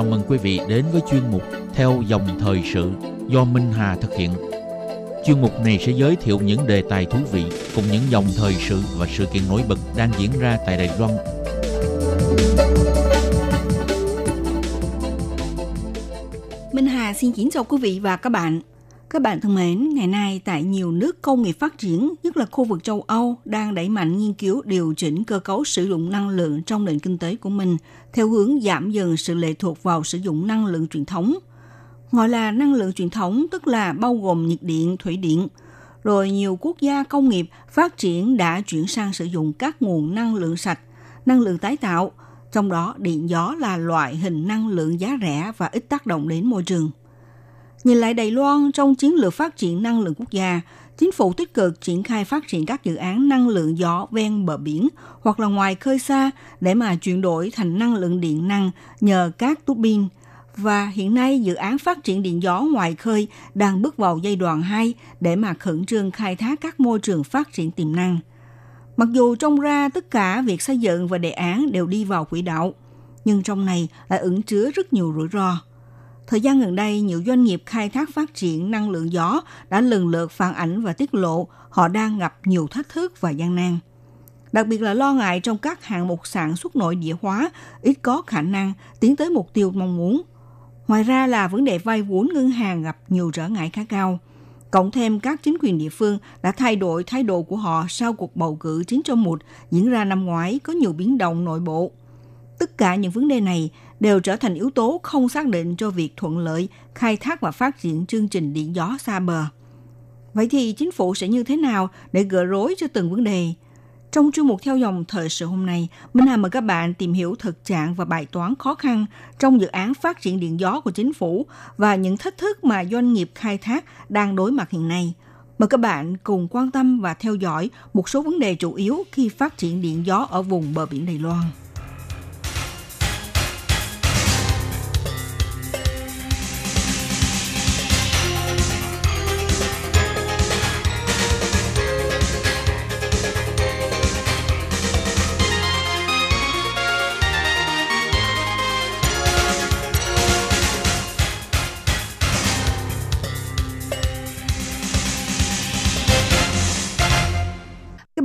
Chào mừng quý vị đến với chuyên mục Theo dòng thời sự do Minh Hà thực hiện. Chuyên mục này sẽ giới thiệu những đề tài thú vị cùng những dòng thời sự và sự kiện nổi bật đang diễn ra tại Đài Loan Minh Hà xin kính chào quý vị và các bạn. Các bạn thân mến, ngày nay tại nhiều nước công nghiệp phát triển, nhất là khu vực châu Âu, đang đẩy mạnh nghiên cứu điều chỉnh cơ cấu sử dụng năng lượng trong nền kinh tế của mình, theo hướng giảm dần sự lệ thuộc vào sử dụng năng lượng truyền thống. Gọi là năng lượng truyền thống tức là bao gồm nhiệt điện, thủy điện. Rồi nhiều quốc gia công nghiệp phát triển đã chuyển sang sử dụng các nguồn năng lượng sạch, năng lượng tái tạo, trong đó điện gió là loại hình năng lượng giá rẻ và ít tác động đến môi trường. Nhìn lại Đài Loan trong chiến lược phát triển năng lượng quốc gia, chính phủ tích cực triển khai phát triển các dự án năng lượng gió ven bờ biển hoặc là ngoài khơi xa để mà chuyển đổi thành năng lượng điện năng nhờ các túp pin. Và hiện nay dự án phát triển điện gió ngoài khơi đang bước vào giai đoạn 2 để mà khẩn trương khai thác các môi trường phát triển tiềm năng. Mặc dù trông ra tất cả việc xây dựng và đề án đều đi vào quỹ đạo, nhưng trong này lại ẩn chứa rất nhiều rủi ro. Thời gian gần đây, nhiều doanh nghiệp khai thác phát triển năng lượng gió đã lần lượt phản ảnh và tiết lộ họ đang gặp nhiều thách thức và gian nan. Đặc biệt là lo ngại trong các hạng mục sản xuất nội địa hóa ít có khả năng tiến tới mục tiêu mong muốn. Ngoài ra là vấn đề vay vốn ngân hàng gặp nhiều trở ngại khá cao. Cộng thêm các chính quyền địa phương đã thay đổi thái độ của họ sau cuộc bầu cử 9 trong 1 diễn ra năm ngoái có nhiều biến động nội bộ. Tất cả những vấn đề này đều trở thành yếu tố không xác định cho việc thuận lợi khai thác và phát triển chương trình điện gió xa bờ. Vậy thì chính phủ sẽ như thế nào để gỡ rối cho từng vấn đề? Trong chuyên mục theo dòng thời sự hôm nay, Minh Hà mời các bạn tìm hiểu thực trạng và bài toán khó khăn trong dự án phát triển điện gió của chính phủ và những thách thức mà doanh nghiệp khai thác đang đối mặt hiện nay. Mời các bạn cùng quan tâm và theo dõi một số vấn đề chủ yếu khi phát triển điện gió ở vùng bờ biển Đài Loan.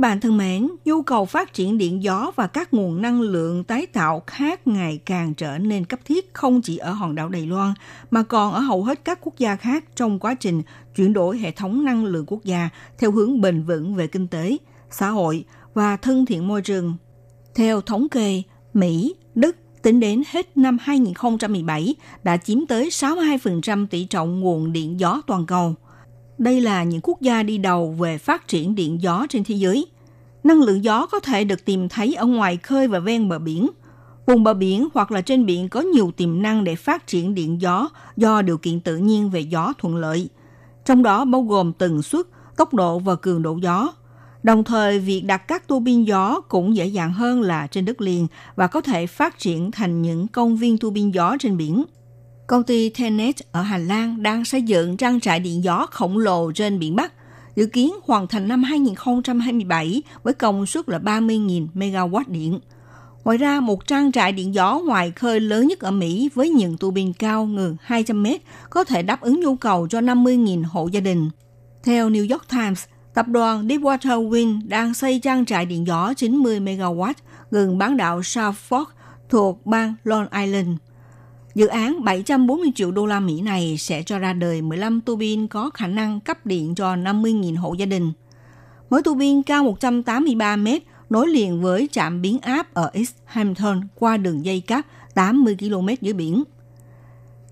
Bạn thân mến, nhu cầu phát triển điện gió và các nguồn năng lượng tái tạo khác ngày càng trở nên cấp thiết không chỉ ở hòn đảo Đài Loan mà còn ở hầu hết các quốc gia khác trong quá trình chuyển đổi hệ thống năng lượng quốc gia theo hướng bền vững về kinh tế, xã hội và thân thiện môi trường. Theo thống kê, Mỹ, Đức tính đến hết năm 2017 đã chiếm tới 62% tỷ trọng nguồn điện gió toàn cầu – đây là những quốc gia đi đầu về phát triển điện gió trên thế giới. Năng lượng gió có thể được tìm thấy ở ngoài khơi và ven bờ biển. Vùng bờ biển hoặc là trên biển có nhiều tiềm năng để phát triển điện gió do điều kiện tự nhiên về gió thuận lợi. Trong đó bao gồm tần suất, tốc độ và cường độ gió. Đồng thời, việc đặt các tua bin gió cũng dễ dàng hơn là trên đất liền và có thể phát triển thành những công viên tua bin gió trên biển. Công ty Tenet ở Hà Lan đang xây dựng trang trại điện gió khổng lồ trên biển Bắc, dự kiến hoàn thành năm 2027 với công suất là 30.000 MW điện. Ngoài ra, một trang trại điện gió ngoài khơi lớn nhất ở Mỹ với những tua bin cao ngừng 200 mét có thể đáp ứng nhu cầu cho 50.000 hộ gia đình. Theo New York Times, tập đoàn Deepwater Wind đang xây trang trại điện gió 90 MW gần bán đảo South Fork thuộc bang Long Island. Dự án 740 triệu đô la Mỹ này sẽ cho ra đời 15 tu bin có khả năng cấp điện cho 50.000 hộ gia đình. Mỗi tu bin cao 183 mét nối liền với trạm biến áp ở East Hampton qua đường dây cáp 80 km dưới biển.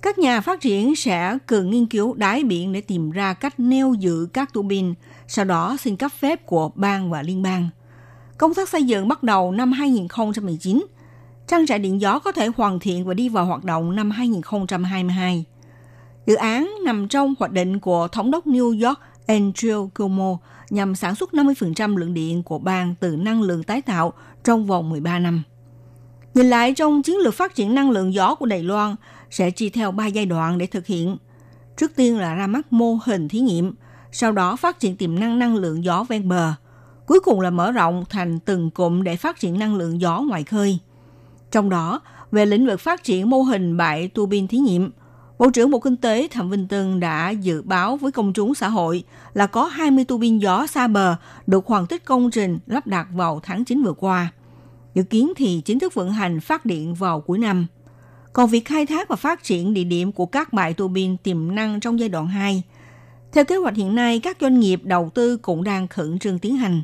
Các nhà phát triển sẽ cần nghiên cứu đáy biển để tìm ra cách neo giữ các tu bin, sau đó xin cấp phép của bang và liên bang. Công tác xây dựng bắt đầu năm 2019 Trang trại điện gió có thể hoàn thiện và đi vào hoạt động năm 2022. Dự án nằm trong hoạch định của Thống đốc New York Andrew Cuomo nhằm sản xuất 50% lượng điện của bang từ năng lượng tái tạo trong vòng 13 năm. Nhìn lại trong chiến lược phát triển năng lượng gió của Đài Loan sẽ chia theo 3 giai đoạn để thực hiện. Trước tiên là ra mắt mô hình thí nghiệm, sau đó phát triển tiềm năng năng lượng gió ven bờ, cuối cùng là mở rộng thành từng cụm để phát triển năng lượng gió ngoài khơi. Trong đó, về lĩnh vực phát triển mô hình bãi tu bin thí nghiệm, Bộ trưởng Bộ Kinh tế Thẩm Vinh Tân đã dự báo với công chúng xã hội là có 20 tu bin gió xa bờ được hoàn tất công trình lắp đặt vào tháng 9 vừa qua. Dự kiến thì chính thức vận hành phát điện vào cuối năm. Còn việc khai thác và phát triển địa điểm của các bãi tu bin tiềm năng trong giai đoạn 2 theo kế hoạch hiện nay, các doanh nghiệp đầu tư cũng đang khẩn trương tiến hành.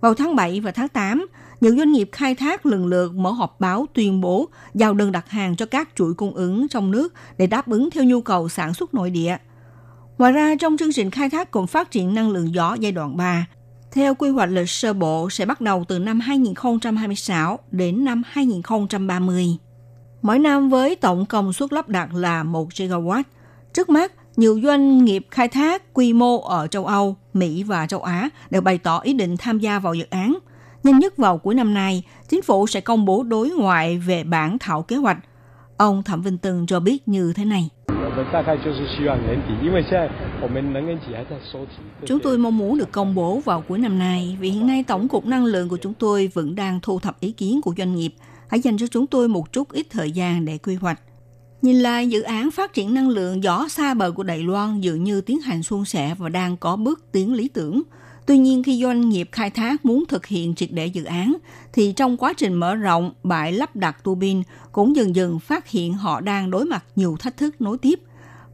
Vào tháng 7 và tháng 8, nhiều doanh nghiệp khai thác lần lượt mở họp báo tuyên bố giao đơn đặt hàng cho các chuỗi cung ứng trong nước để đáp ứng theo nhu cầu sản xuất nội địa. Ngoài ra, trong chương trình khai thác cùng phát triển năng lượng gió giai đoạn 3, theo quy hoạch lịch sơ bộ sẽ bắt đầu từ năm 2026 đến năm 2030. Mỗi năm với tổng công suất lắp đặt là 1 gigawatt. Trước mắt, nhiều doanh nghiệp khai thác quy mô ở châu Âu, Mỹ và châu Á đều bày tỏ ý định tham gia vào dự án. Nhanh nhất vào cuối năm nay, chính phủ sẽ công bố đối ngoại về bản thảo kế hoạch. Ông Thẩm Vinh Tường cho biết như thế này. Chúng tôi mong muốn được công bố vào cuối năm nay vì hiện nay Tổng cục Năng lượng của chúng tôi vẫn đang thu thập ý kiến của doanh nghiệp. Hãy dành cho chúng tôi một chút ít thời gian để quy hoạch. Nhìn lại dự án phát triển năng lượng gió xa bờ của Đài Loan dường như tiến hành suôn sẻ và đang có bước tiến lý tưởng. Tuy nhiên khi doanh nghiệp khai thác muốn thực hiện triệt để dự án thì trong quá trình mở rộng bãi lắp đặt tua bin cũng dần dần phát hiện họ đang đối mặt nhiều thách thức nối tiếp.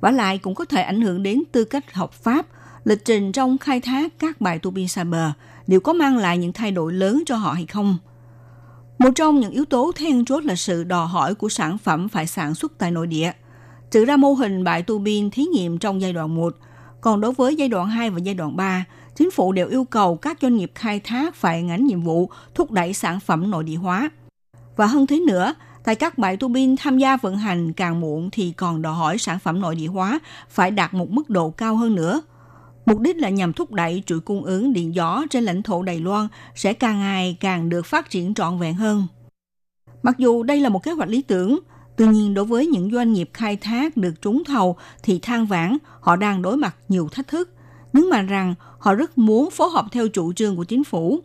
Và lại cũng có thể ảnh hưởng đến tư cách hợp pháp, lịch trình trong khai thác các bãi tua bin xa bờ liệu có mang lại những thay đổi lớn cho họ hay không – một trong những yếu tố then chốt là sự đòi hỏi của sản phẩm phải sản xuất tại nội địa. Trừ ra mô hình bãi tu bin thí nghiệm trong giai đoạn 1, còn đối với giai đoạn 2 và giai đoạn 3, chính phủ đều yêu cầu các doanh nghiệp khai thác phải ngánh nhiệm vụ thúc đẩy sản phẩm nội địa hóa. Và hơn thế nữa, tại các bãi tu bin tham gia vận hành càng muộn thì còn đòi hỏi sản phẩm nội địa hóa phải đạt một mức độ cao hơn nữa – Mục đích là nhằm thúc đẩy chuỗi cung ứng điện gió trên lãnh thổ Đài Loan sẽ càng ngày càng được phát triển trọn vẹn hơn. Mặc dù đây là một kế hoạch lý tưởng, tuy nhiên đối với những doanh nghiệp khai thác được trúng thầu thì than vãn họ đang đối mặt nhiều thách thức, nhấn mạnh rằng họ rất muốn phối hợp theo chủ trương của chính phủ.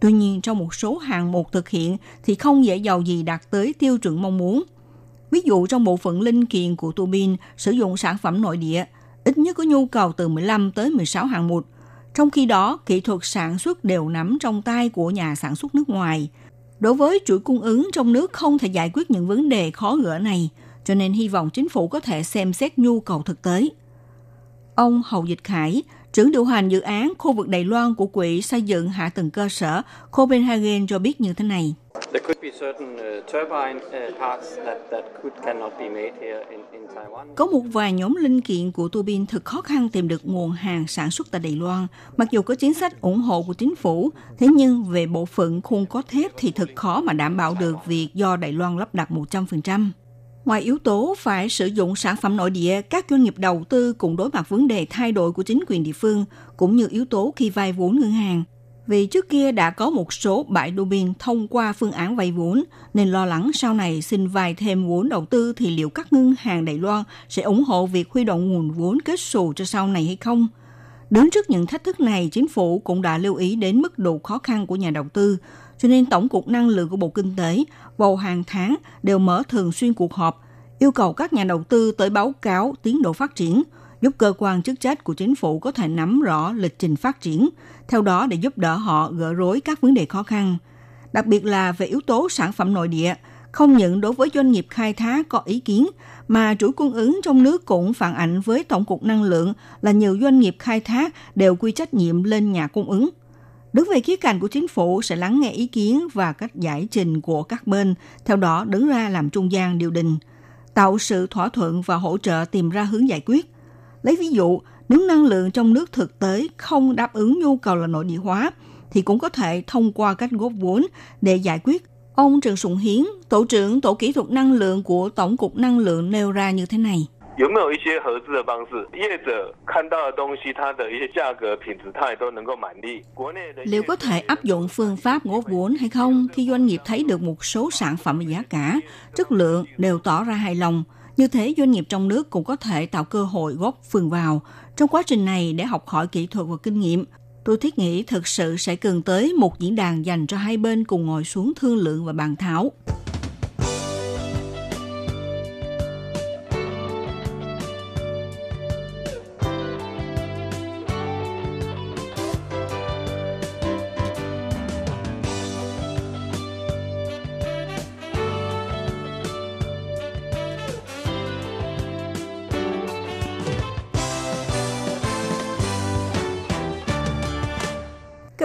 Tuy nhiên trong một số hạng mục thực hiện thì không dễ giàu gì đạt tới tiêu chuẩn mong muốn. Ví dụ trong bộ phận linh kiện của tua bin sử dụng sản phẩm nội địa – ít nhất có nhu cầu từ 15 tới 16 hạng mục. Trong khi đó, kỹ thuật sản xuất đều nắm trong tay của nhà sản xuất nước ngoài. Đối với chuỗi cung ứng trong nước không thể giải quyết những vấn đề khó gỡ này, cho nên hy vọng chính phủ có thể xem xét nhu cầu thực tế. Ông Hầu Dịch Khải, trưởng điều hành dự án khu vực Đài Loan của Quỹ xây dựng hạ tầng cơ sở Copenhagen cho biết như thế này. Uh, uh. Có một vài nhóm linh kiện của tua bin thực khó khăn tìm được nguồn hàng sản xuất tại Đài Loan. Mặc dù có chính sách ủng hộ của chính phủ, thế nhưng về bộ phận khung có thép thì thật khó mà đảm bảo được việc do Đài Loan lắp đặt 100%. Ngoài yếu tố phải sử dụng sản phẩm nội địa, các doanh nghiệp đầu tư cũng đối mặt vấn đề thay đổi của chính quyền địa phương, cũng như yếu tố khi vay vốn ngân hàng vì trước kia đã có một số bãi đô biên thông qua phương án vay vốn, nên lo lắng sau này xin vay thêm vốn đầu tư thì liệu các ngân hàng Đài Loan sẽ ủng hộ việc huy động nguồn vốn kết xù cho sau này hay không? Đứng trước những thách thức này, chính phủ cũng đã lưu ý đến mức độ khó khăn của nhà đầu tư, cho nên Tổng cục Năng lượng của Bộ Kinh tế vào hàng tháng đều mở thường xuyên cuộc họp, yêu cầu các nhà đầu tư tới báo cáo tiến độ phát triển – giúp cơ quan chức trách của chính phủ có thể nắm rõ lịch trình phát triển, theo đó để giúp đỡ họ gỡ rối các vấn đề khó khăn. Đặc biệt là về yếu tố sản phẩm nội địa, không những đối với doanh nghiệp khai thác có ý kiến, mà chuỗi cung ứng trong nước cũng phản ảnh với Tổng cục Năng lượng là nhiều doanh nghiệp khai thác đều quy trách nhiệm lên nhà cung ứng. Đứng về khía cạnh của chính phủ sẽ lắng nghe ý kiến và cách giải trình của các bên, theo đó đứng ra làm trung gian điều đình, tạo sự thỏa thuận và hỗ trợ tìm ra hướng giải quyết – Lấy ví dụ, nếu năng lượng trong nước thực tế không đáp ứng nhu cầu là nội địa hóa, thì cũng có thể thông qua cách góp vốn để giải quyết. Ông Trần Sùng Hiến, Tổ trưởng Tổ kỹ thuật năng lượng của Tổng cục Năng lượng nêu ra như thế này. 有没有一些合资的方式？业者看到的东西，它的一些价格、品质，他也都能够满意。国内的 Liệu có thể áp dụng phương pháp góp vốn hay không khi doanh nghiệp thấy được một số sản phẩm và giá cả, chất lượng đều tỏ ra hài lòng? Như thế doanh nghiệp trong nước cũng có thể tạo cơ hội góp phần vào trong quá trình này để học hỏi kỹ thuật và kinh nghiệm. Tôi thiết nghĩ thực sự sẽ cần tới một diễn đàn dành cho hai bên cùng ngồi xuống thương lượng và bàn thảo.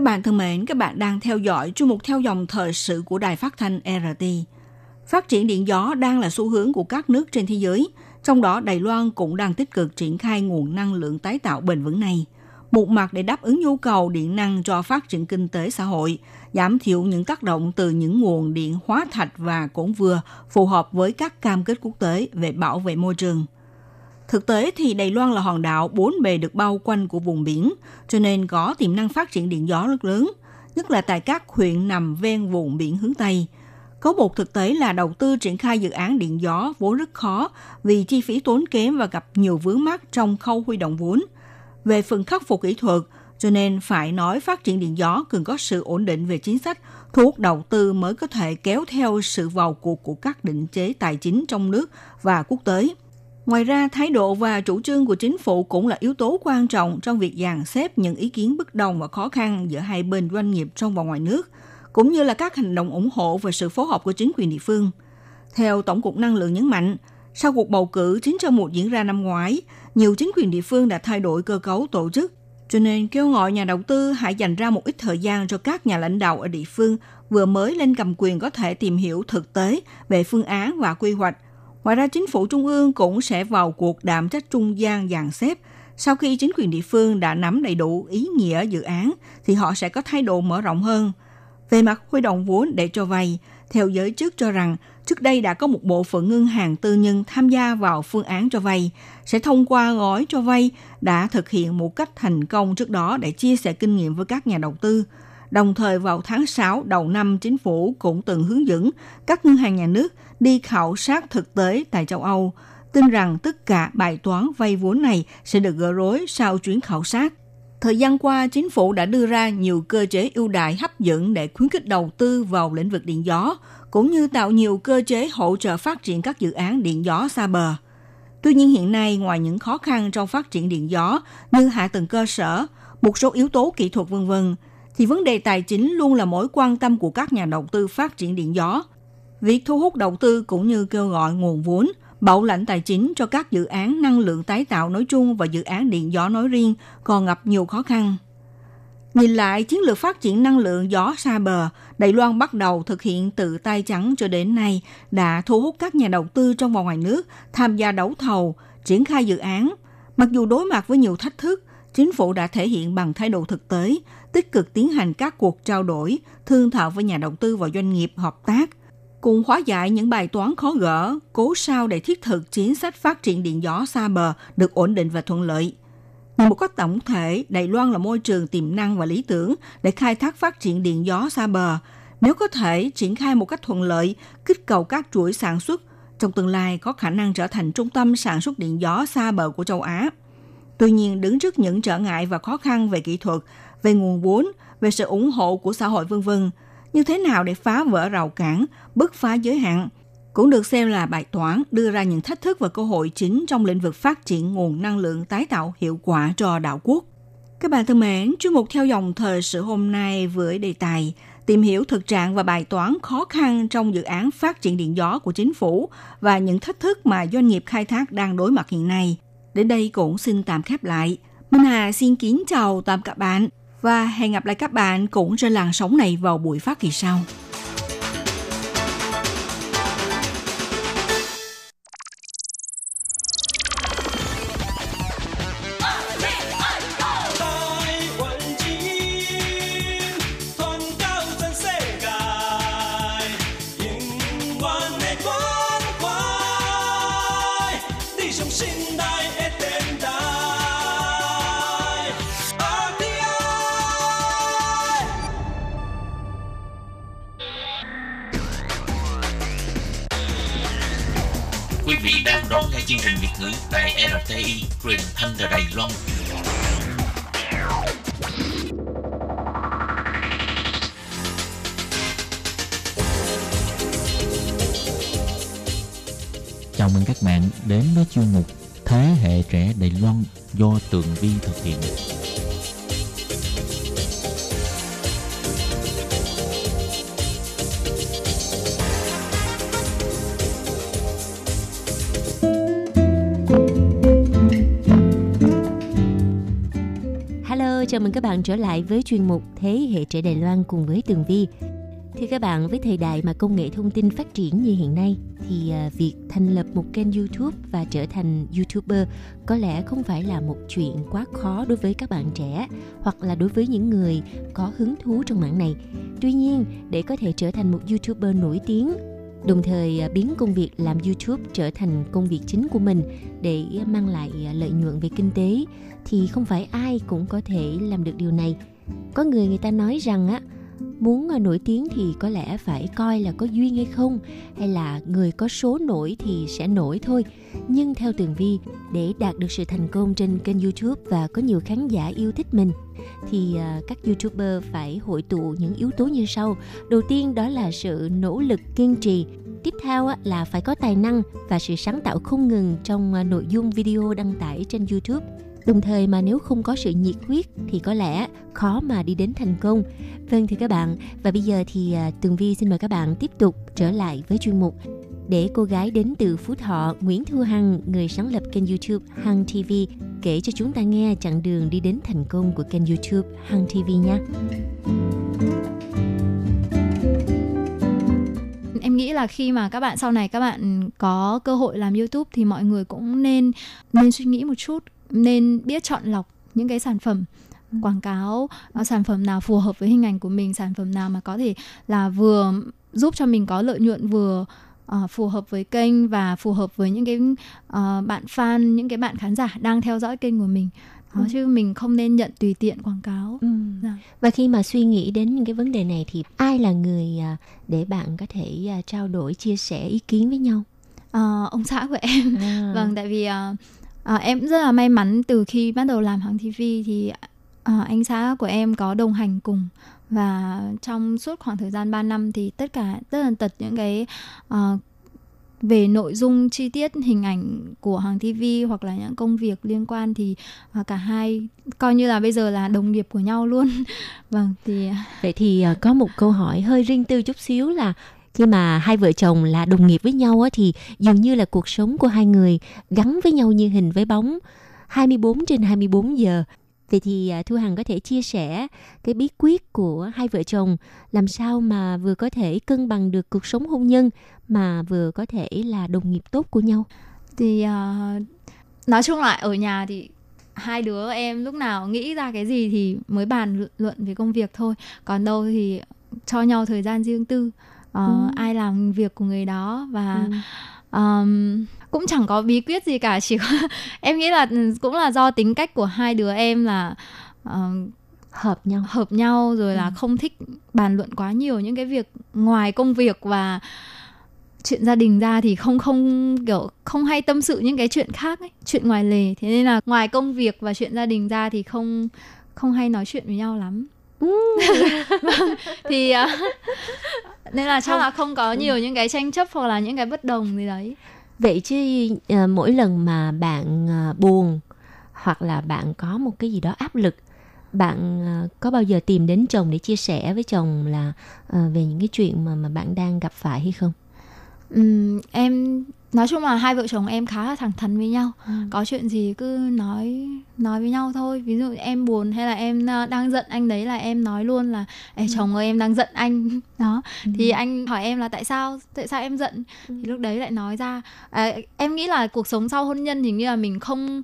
Bạn thân mến, các bạn đang theo dõi chuyên mục theo dòng thời sự của Đài Phát thanh RT. Phát triển điện gió đang là xu hướng của các nước trên thế giới, trong đó Đài Loan cũng đang tích cực triển khai nguồn năng lượng tái tạo bền vững này. Một mặt để đáp ứng nhu cầu điện năng cho phát triển kinh tế xã hội, giảm thiểu những tác động từ những nguồn điện hóa thạch và cũng vừa phù hợp với các cam kết quốc tế về bảo vệ môi trường. Thực tế thì Đài Loan là hòn đảo bốn bề được bao quanh của vùng biển, cho nên có tiềm năng phát triển điện gió rất lớn, nhất là tại các huyện nằm ven vùng biển hướng Tây. Có một thực tế là đầu tư triển khai dự án điện gió vốn rất khó vì chi phí tốn kém và gặp nhiều vướng mắc trong khâu huy động vốn. Về phần khắc phục kỹ thuật, cho nên phải nói phát triển điện gió cần có sự ổn định về chính sách, thu hút đầu tư mới có thể kéo theo sự vào cuộc của các định chế tài chính trong nước và quốc tế. Ngoài ra, thái độ và chủ trương của chính phủ cũng là yếu tố quan trọng trong việc dàn xếp những ý kiến bất đồng và khó khăn giữa hai bên doanh nghiệp trong và ngoài nước, cũng như là các hành động ủng hộ và sự phối hợp của chính quyền địa phương. Theo Tổng cục Năng lượng nhấn mạnh, sau cuộc bầu cử 901 diễn ra năm ngoái, nhiều chính quyền địa phương đã thay đổi cơ cấu tổ chức, cho nên kêu gọi nhà đầu tư hãy dành ra một ít thời gian cho các nhà lãnh đạo ở địa phương vừa mới lên cầm quyền có thể tìm hiểu thực tế về phương án và quy hoạch Ngoài ra, chính phủ trung ương cũng sẽ vào cuộc đảm trách trung gian dàn xếp. Sau khi chính quyền địa phương đã nắm đầy đủ ý nghĩa dự án, thì họ sẽ có thái độ mở rộng hơn. Về mặt huy động vốn để cho vay, theo giới chức cho rằng trước đây đã có một bộ phận ngân hàng tư nhân tham gia vào phương án cho vay, sẽ thông qua gói cho vay đã thực hiện một cách thành công trước đó để chia sẻ kinh nghiệm với các nhà đầu tư. Đồng thời vào tháng 6 đầu năm, chính phủ cũng từng hướng dẫn các ngân hàng nhà nước đi khảo sát thực tế tại châu Âu, tin rằng tất cả bài toán vay vốn này sẽ được gỡ rối sau chuyến khảo sát. Thời gian qua, chính phủ đã đưa ra nhiều cơ chế ưu đại hấp dẫn để khuyến khích đầu tư vào lĩnh vực điện gió, cũng như tạo nhiều cơ chế hỗ trợ phát triển các dự án điện gió xa bờ. Tuy nhiên hiện nay, ngoài những khó khăn trong phát triển điện gió như hạ tầng cơ sở, một số yếu tố kỹ thuật vân vân, thì vấn đề tài chính luôn là mối quan tâm của các nhà đầu tư phát triển điện gió. Việc thu hút đầu tư cũng như kêu gọi nguồn vốn, bảo lãnh tài chính cho các dự án năng lượng tái tạo nói chung và dự án điện gió nói riêng còn gặp nhiều khó khăn. Nhìn lại chiến lược phát triển năng lượng gió xa bờ, Đài Loan bắt đầu thực hiện từ tay trắng cho đến nay đã thu hút các nhà đầu tư trong và ngoài nước tham gia đấu thầu, triển khai dự án. Mặc dù đối mặt với nhiều thách thức, chính phủ đã thể hiện bằng thái độ thực tế, tích cực tiến hành các cuộc trao đổi, thương thảo với nhà đầu tư và doanh nghiệp hợp tác, cùng hóa giải những bài toán khó gỡ, cố sao để thiết thực chính sách phát triển điện gió xa bờ được ổn định và thuận lợi. Nhìn một cách tổng thể, Đài Loan là môi trường tiềm năng và lý tưởng để khai thác phát triển điện gió xa bờ. Nếu có thể triển khai một cách thuận lợi, kích cầu các chuỗi sản xuất, trong tương lai có khả năng trở thành trung tâm sản xuất điện gió xa bờ của châu Á. Tuy nhiên, đứng trước những trở ngại và khó khăn về kỹ thuật, về nguồn vốn, về sự ủng hộ của xã hội vân vân, như thế nào để phá vỡ rào cản, bứt phá giới hạn, cũng được xem là bài toán đưa ra những thách thức và cơ hội chính trong lĩnh vực phát triển nguồn năng lượng tái tạo hiệu quả cho đảo quốc. Các bạn thân mến, chuyên mục theo dòng thời sự hôm nay với đề tài tìm hiểu thực trạng và bài toán khó khăn trong dự án phát triển điện gió của chính phủ và những thách thức mà doanh nghiệp khai thác đang đối mặt hiện nay. Đến đây cũng xin tạm khép lại. Minh Hà xin kính chào tạm các bạn và hẹn gặp lại các bạn cũng trên làn sóng này vào buổi phát kỳ sau. Đến với chuyên mục Thế hệ trẻ Đài Loan do Tường Vi thực hiện. Hello, chào mừng các bạn trở lại với chuyên mục Thế hệ trẻ Đài Loan cùng với Tường Vi. Thưa các bạn, với thời đại mà công nghệ thông tin phát triển như hiện nay thì à, việc thành lập một kênh YouTube và trở thành YouTuber có lẽ không phải là một chuyện quá khó đối với các bạn trẻ hoặc là đối với những người có hứng thú trong mảng này. Tuy nhiên, để có thể trở thành một YouTuber nổi tiếng đồng thời à, biến công việc làm YouTube trở thành công việc chính của mình để mang lại à, lợi nhuận về kinh tế thì không phải ai cũng có thể làm được điều này. Có người người ta nói rằng á muốn ờ, nổi tiếng thì có lẽ phải coi là có duyên hay không, hay là người có số nổi thì sẽ nổi thôi. Nhưng theo tường vi, để đạt được sự thành công trên kênh youtube và có nhiều khán giả yêu thích mình, thì ờ, các youtuber phải hội tụ những yếu tố như sau. Đầu tiên đó là sự nỗ lực kiên trì, tiếp theo là phải có tài năng và sự sáng tạo không ngừng trong ờ, nội dung video đăng tải trên youtube đồng thời mà nếu không có sự nhiệt huyết thì có lẽ khó mà đi đến thành công vâng thưa các bạn và bây giờ thì à, tường vi xin mời các bạn tiếp tục trở lại với chuyên mục để cô gái đến từ Phú Thọ Nguyễn Thu Hằng, người sáng lập kênh YouTube Hằng TV, kể cho chúng ta nghe chặng đường đi đến thành công của kênh YouTube Hằng TV nha. em nghĩ là khi mà các bạn sau này các bạn có cơ hội làm YouTube thì mọi người cũng nên nên suy nghĩ một chút, nên biết chọn lọc những cái sản phẩm quảng cáo uh, sản phẩm nào phù hợp với hình ảnh của mình, sản phẩm nào mà có thể là vừa giúp cho mình có lợi nhuận vừa uh, phù hợp với kênh và phù hợp với những cái uh, bạn fan, những cái bạn khán giả đang theo dõi kênh của mình. Đó, Ừ. chứ mình không nên nhận tùy tiện quảng cáo. Dạ. Và khi mà suy nghĩ đến những cái vấn đề này thì ai là người à, để bạn có thể à, trao đổi, chia sẻ ý kiến với nhau? Ờ, ông xã của em À. vâng tại vì ờ, à, em rất là may mắn từ khi bắt đầu làm hàng TV thì à, anh xã của em có đồng hành cùng. Và trong suốt khoảng thời gian 3 năm thì tất cả tất tần tật những cái ờ, về nội dung chi tiết hình ảnh của hàng TV hoặc là những công việc liên quan thì ờ, cả hai coi như là bây giờ là đồng nghiệp của nhau luôn. Vâng thì Vậy thì có một câu hỏi hơi riêng tư chút xíu là khi mà hai vợ chồng là đồng nghiệp với nhau á, thì dường như là cuộc sống của hai người gắn với nhau như hình với bóng 24 trên 24 giờ. Vậy thì à, Thu Hằng có thể chia sẻ cái bí quyết của hai vợ chồng làm sao mà vừa có thể cân bằng được cuộc sống hôn nhân mà vừa có thể là đồng nghiệp tốt của nhau. thì uh, nói chung là ở nhà thì hai đứa em lúc nào nghĩ ra cái gì thì mới bàn luận về công việc thôi còn đâu thì cho nhau thời gian riêng tư Ừ. ai làm việc của người đó và ờm, cũng chẳng có bí quyết gì cả chỉ có em nghĩ là cũng là do tính cách của hai đứa em là ờm, Hợp nhau. hợp nhau rồi là Ừ. không thích bàn luận quá nhiều những cái việc ngoài công việc và chuyện gia đình ra thì không không kiểu không hay tâm sự những cái chuyện khác ấy chuyện ngoài lề thế nên là ngoài công việc và chuyện gia đình ra thì không không hay nói chuyện với nhau lắm thì à, nên là chắc là không có nhiều những cái tranh chấp hoặc là những cái bất đồng gì đấy. Vậy chứ à, mỗi lần mà bạn à, buồn hoặc là bạn có một cái gì đó áp lực bạn à, có bao giờ tìm đến chồng để chia sẻ với chồng là về những cái chuyện mà mà bạn đang gặp phải hay không? Ừm, em nói chung là hai vợ chồng em khá là thẳng thắn với nhau. Ừ. có chuyện gì cứ nói nói với nhau thôi. Ví dụ em buồn hay là em à, đang giận anh đấy là em nói luôn là Ê, chồng ơi em đang giận anh. Đó. Thì anh hỏi em là tại sao tại sao em giận? Thì lúc đấy lại nói ra à, em nghĩ là cuộc sống sau hôn nhân thì như là mình không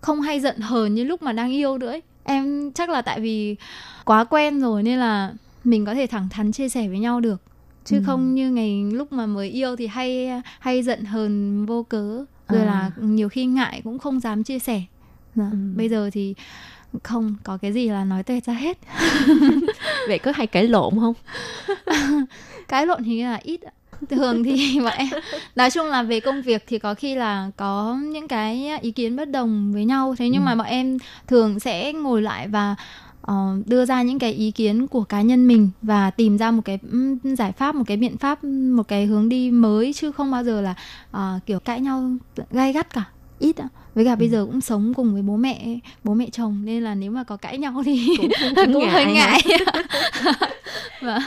không hay giận hờn như lúc mà đang yêu nữa ấy. em chắc là tại vì quá quen rồi nên là mình có thể thẳng thắn chia sẻ với nhau được chứ Ừ. không như ngày lúc mà mới yêu thì hay hay giận hờn vô cớ rồi À. là nhiều khi ngại cũng không dám chia sẻ Dạ, Ừ. bây giờ thì không có cái gì là nói tuệt ra hết Vậy có hay cãi lộn không? cái lộn thì là ít thường thì bọn em nói chung là về công việc thì có khi là có những cái ý kiến bất đồng với nhau thế nhưng Ừ. mà bọn em thường sẽ ngồi lại và ờ, đưa ra những cái ý kiến của cá nhân mình và tìm ra một cái giải pháp một cái biện pháp một cái hướng đi mới chứ không bao giờ là ờ, kiểu cãi nhau gay gắt cả ít ạ. Với cả bây giờ cũng sống cùng với bố mẹ bố mẹ chồng nên là nếu mà có cãi nhau thì Cũng- cũng cũng hơi ngại ngại. Vâng.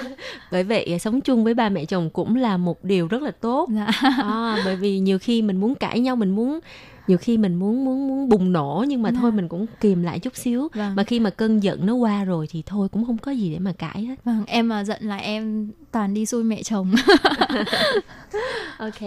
bởi vậy sống chung với ba mẹ chồng cũng là một điều rất là tốt. Dạ. à, bởi vì nhiều khi mình muốn cãi nhau mình muốn nhiều khi mình muốn muốn muốn bùng nổ nhưng mà Dạ. thôi mình cũng kìm lại chút xíu Vâng. mà khi mà cơn giận nó qua rồi thì thôi cũng không có gì để mà cãi hết Vâng, em mà giận là em toàn đi xui mẹ chồng. ok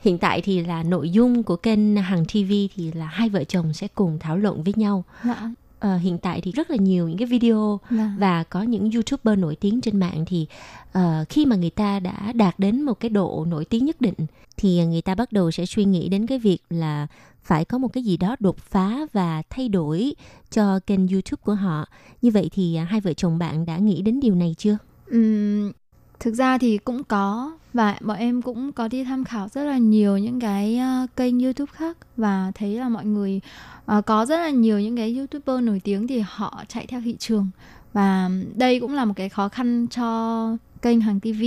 hiện tại thì là nội dung của kênh Hằng TV thì là hai vợ chồng sẽ cùng thảo luận với nhau dạ, Ờ, hiện tại thì rất là nhiều những cái video dạ. và có những youtuber nổi tiếng trên mạng thì ờ, khi mà người ta đã đạt đến một cái độ nổi tiếng nhất định thì người ta bắt đầu sẽ suy nghĩ đến cái việc là phải có một cái gì đó đột phá và thay đổi cho kênh youtube của họ. Như vậy thì à, hai vợ chồng bạn đã nghĩ đến điều này chưa? Ừm, thực ra thì cũng có và bọn em cũng có đi tham khảo rất là nhiều những cái ờ, kênh YouTube khác và thấy là mọi người ờ, có rất là nhiều những cái YouTuber nổi tiếng thì họ chạy theo thị trường và đây cũng là một cái khó khăn cho kênh hàng TV.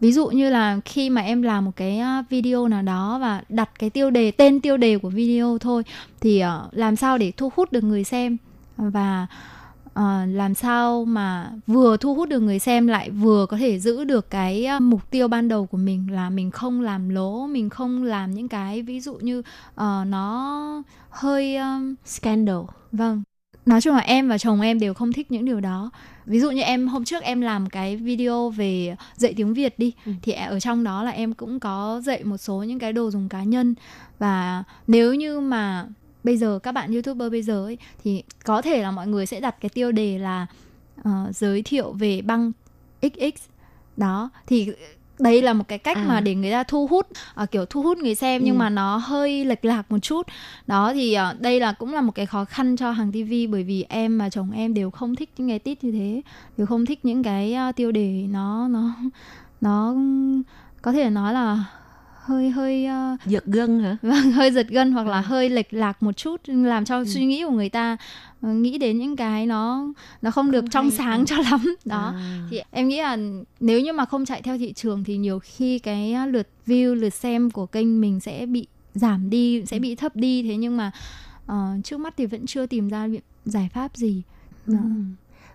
Ví dụ như là khi mà em làm một cái ờ, video nào đó và đặt cái tiêu đề, tên tiêu đề của video thôi thì làm sao để thu hút được người xem và ờ, làm sao mà vừa thu hút được người xem lại vừa có thể giữ được cái ờ, mục tiêu ban đầu của mình là mình không làm lố mình không làm những cái ví dụ như ờ, nó hơi um, scandal. Vâng. Nói chung là em và chồng em đều không thích những điều đó. Ví dụ như em hôm trước em làm cái video về dạy tiếng việt đi Ừ. thì ở trong đó là em cũng có dạy một số những cái đồ dùng cá nhân. Và nếu như mà bây giờ các bạn youtuber bây giờ ấy thì có thể là mọi người sẽ đặt cái tiêu đề là ờ, giới thiệu về băng xx đó thì đấy là một cái cách À. mà để người ta thu hút ờ, kiểu thu hút người xem nhưng Ừ. mà nó hơi lệch lạc một chút đó thì ờ, đây là cũng là một cái khó khăn cho hàng TV bởi vì em và chồng em đều không thích những cái tít như thế đều không thích những cái ờ, tiêu đề nó nó nó có thể nói là hơi hơi ờ, giật gân hả vâng hơi giật gân hoặc Ừ. là hơi lệch lạc một chút làm cho suy nghĩ của người ta ờ, nghĩ đến những cái nó nó không được Không trong hay. sáng Ừ. cho lắm đó À. thì em nghĩ là nếu như mà không chạy theo thị trường thì nhiều khi cái lượt view lượt xem của kênh mình sẽ bị giảm đi sẽ bị thấp đi thế nhưng mà ờ, trước mắt thì vẫn chưa tìm ra giải pháp gì Đó. Ừ.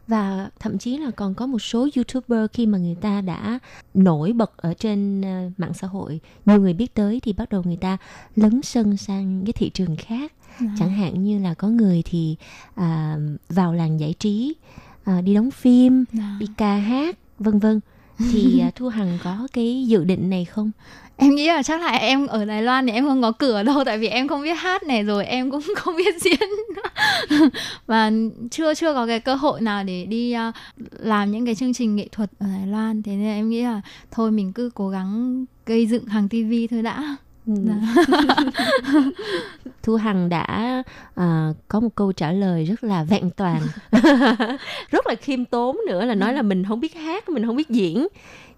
và thậm chí là còn có một số youtuber khi mà người ta đã nổi bật ở trên ờ, mạng xã hội nhiều người biết tới thì bắt đầu người ta lấn sân sang cái thị trường khác Đó. chẳng hạn như là có người thì à, vào làng giải trí à, đi đóng phim Đó. đi ca hát vân vân thì à, thu hằng có cái dự định này không? Em nghĩ là chắc là em ở Đài Loan thì em không có cửa đâu tại vì em không biết hát này rồi em cũng không biết diễn. Và chưa chưa có cái cơ hội nào để đi uh, làm những cái chương trình nghệ thuật ở Đài Loan. Thế nên em nghĩ là thôi mình cứ cố gắng gây dựng hàng TV thôi đã Ừ. Thu Hằng đã uh, có một câu trả lời rất là vẹn toàn rất là khiêm tốn nữa là nói là mình không biết hát mình không biết diễn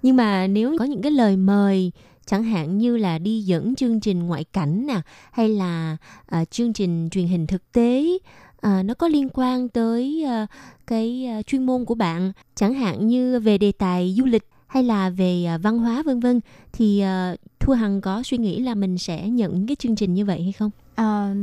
nhưng mà nếu có những cái lời mời chẳng hạn như là đi dẫn chương trình ngoại cảnh nè hay là uh, chương trình truyền hình thực tế à, nó có liên quan tới à, cái à, chuyên môn của bạn chẳng hạn như về đề tài du lịch hay là về à, văn hóa vân vân thì à, Thu Hằng có suy nghĩ là mình sẽ nhận những cái chương trình như vậy hay không? À,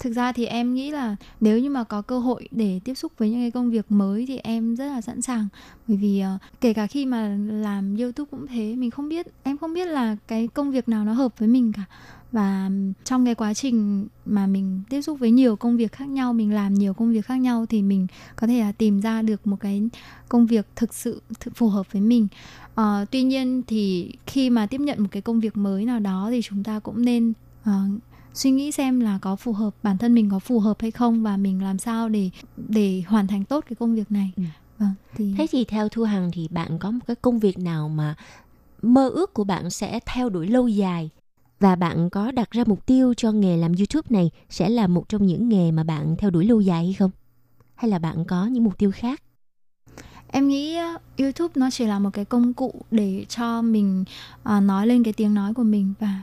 thực ra thì em nghĩ là nếu như mà có cơ hội để tiếp xúc với những cái công việc mới thì em rất là sẵn sàng. Bởi vì uh, kể cả khi mà làm youtube cũng thế mình không biết em không biết là cái công việc nào nó hợp với mình cả. Và trong cái quá trình mà mình tiếp xúc với nhiều công việc khác nhau mình làm nhiều công việc khác nhau thì mình có thể là tìm ra được một cái công việc thực sự thực phù hợp với mình. Ờ, tuy nhiên thì khi mà tiếp nhận một cái công việc mới nào đó thì chúng ta cũng nên ờ, suy nghĩ xem là có phù hợp bản thân mình có phù hợp hay không và mình làm sao để để hoàn thành tốt cái công việc này Ừ. vâng thì Thế thì theo Thu Hằng thì bạn có một cái công việc nào mà mơ ước của bạn sẽ theo đuổi lâu dài và bạn có đặt ra mục tiêu cho nghề làm YouTube này sẽ là một trong những nghề mà bạn theo đuổi lâu dài hay không? Hay là bạn có những mục tiêu khác? Em nghĩ YouTube nó chỉ là một cái công cụ để cho mình uh, nói lên cái tiếng nói của mình và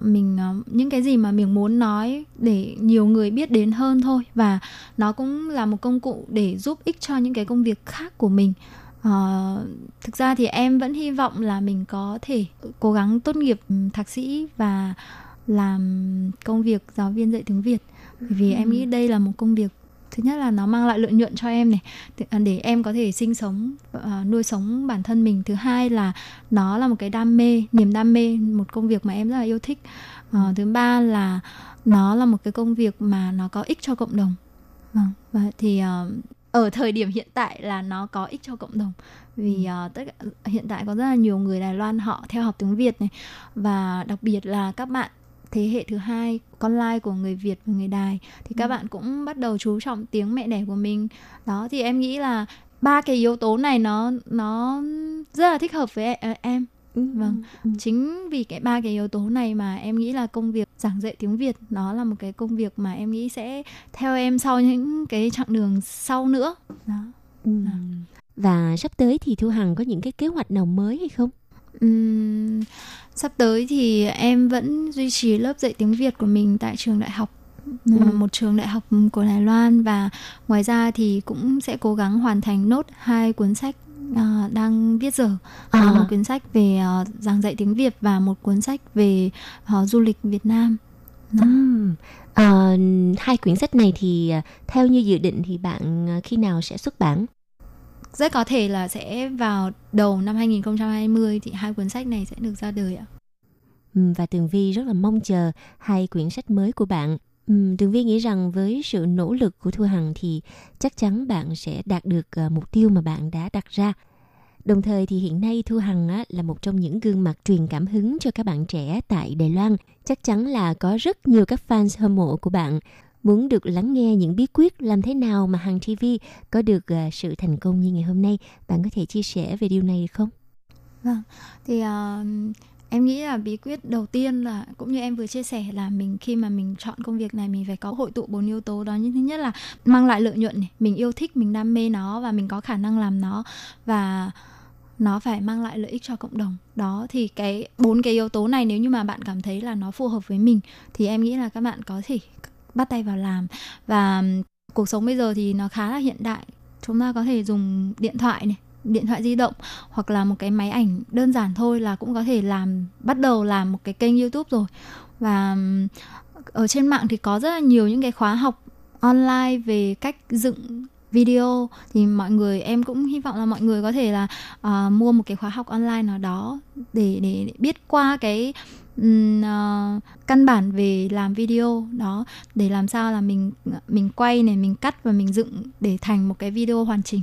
mình uh, những cái gì mà mình muốn nói để nhiều người biết đến hơn thôi. Và nó cũng là một công cụ để giúp ích cho những cái công việc khác của mình. Uh, thực ra thì em vẫn hy vọng là mình có thể cố gắng tốt nghiệp thạc sĩ và làm công việc giáo viên dạy tiếng Việt. Bởi vì em nghĩ đây là một công việc thứ nhất là nó mang lại lợi nhuận cho em này. À, để em có thể sinh sống uh, nuôi sống bản thân mình. Thứ hai là nó là một cái đam mê niềm đam mê một công việc mà em rất là yêu thích. Uh, thứ ba là nó là một cái công việc mà nó có ích cho cộng đồng. Vâng và thì uh, ở thời điểm hiện tại là nó có ích cho cộng đồng. Vì uh, tất cả, hiện tại có rất là nhiều người Đài Loan họ theo học tiếng Việt này. Và đặc biệt là các bạn thế hệ thứ hai con lai của người Việt và người Đài. Thì các ừ. bạn cũng bắt đầu chú trọng tiếng mẹ đẻ của mình. Đó thì em nghĩ là ba cái yếu tố này nó nó rất là thích hợp với em. Ừ, vâng. ừ. chính vì cái ba cái yếu tố này mà em nghĩ là công việc giảng dạy tiếng việt nó là một cái công việc mà em nghĩ sẽ theo em sau những cái chặng đường sau nữa. Đó. Ừ. và sắp tới thì thu hằng có những cái kế hoạch nào mới hay không sắp tới thì em vẫn duy trì lớp dạy tiếng việt của mình tại trường đại học ừ. một trường đại học của Đài Loan và ngoài ra thì cũng sẽ cố gắng hoàn thành nốt hai cuốn sách uh, đang viết giờ à. một cuốn sách về uh, giảng dạy tiếng Việt và một cuốn sách về uh, du lịch Việt Nam. Uh, hai quyển sách này thì uh, theo như dự định thì bạn uh, khi nào sẽ xuất bản? Rất có thể là sẽ vào đầu năm 2020 thì hai cuốn sách này sẽ được ra đời ạ. và Tường Vi rất là mong chờ hai quyển sách mới của bạn. Tường Vi nghĩ rằng với sự nỗ lực của Thu Hằng thì chắc chắn bạn sẽ đạt được ờ, mục tiêu mà bạn đã đặt ra. Đồng thời thì hiện nay Thu Hằng á, là một trong những gương mặt truyền cảm hứng cho các bạn trẻ tại Đài Loan. Chắc chắn là có rất nhiều các fans hâm mộ của bạn muốn được lắng nghe những bí quyết làm thế nào mà Hằng TV có được uh, sự thành công như ngày hôm nay. Bạn có thể chia sẻ về điều này được không? Vâng, thì uh, em nghĩ là bí quyết đầu tiên là cũng như em vừa chia sẻ là mình khi mà mình chọn công việc này mình phải có hội tụ bốn yếu tố đó như thứ nhất là mang lại lợi nhuận này mình yêu thích mình đam mê nó và mình có khả năng làm nó và nó phải mang lại lợi ích cho cộng đồng đó thì cái bốn cái yếu tố này nếu như mà bạn cảm thấy là nó phù hợp với mình thì em nghĩ là các bạn có thể bắt tay vào làm. Và cuộc sống bây giờ thì nó khá là hiện đại. Chúng ta có thể dùng điện thoại này điện thoại di động hoặc là một cái máy ảnh đơn giản thôi là cũng có thể làm bắt đầu làm một cái kênh YouTube rồi. Và ở trên mạng thì có rất là nhiều những cái khóa học online về cách dựng video. Thì mọi người em cũng hy vọng là mọi người có thể là uh, mua một cái khóa học online nào đó để để, để biết qua cái um, uh, căn bản về làm video đó để làm sao là mình mình quay này mình cắt và mình dựng để thành một cái video hoàn chỉnh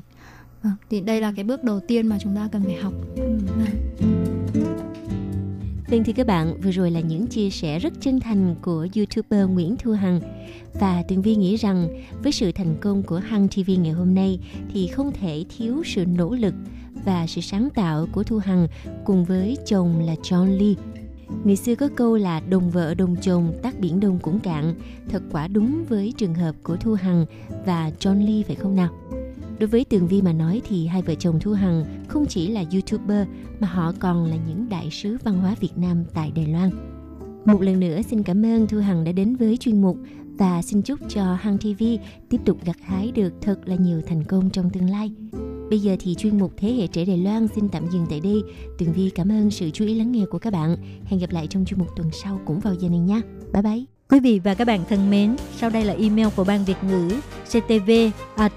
à, thì đây là cái bước đầu tiên mà chúng ta cần phải học. Vâng, vâng thì các bạn, vừa rồi là những chia sẻ rất chân thành của YouTuber Nguyễn Thu Hằng. Và Tường Vi nghĩ rằng với sự thành công của Hằng TV ngày hôm nay thì không thể thiếu sự nỗ lực và sự sáng tạo của Thu Hằng cùng với chồng là John Lee. Người xưa có câu là đồng vợ đồng chồng tác biển đông cũng cạn, thật quả đúng với trường hợp của Thu Hằng và John Lee phải không nào? Đối với Tường Vi mà nói thì hai vợ chồng Thu Hằng không chỉ là YouTuber mà họ còn là những đại sứ văn hóa Việt Nam tại Đài Loan. Một lần nữa xin cảm ơn Thu Hằng đã đến với chuyên mục và xin chúc cho Hằng TV tiếp tục gặt hái được thật là nhiều thành công trong tương lai. Bây giờ thì chuyên mục Thế hệ trẻ Đài Loan xin tạm dừng tại đây. Tường Vi cảm ơn sự chú ý lắng nghe của các bạn. Hẹn gặp lại trong chuyên mục tuần sau cũng vào giờ này nha. Bye bye. Quý vị và các bạn thân mến, sau đây là email của Ban Việt ngữ ctv a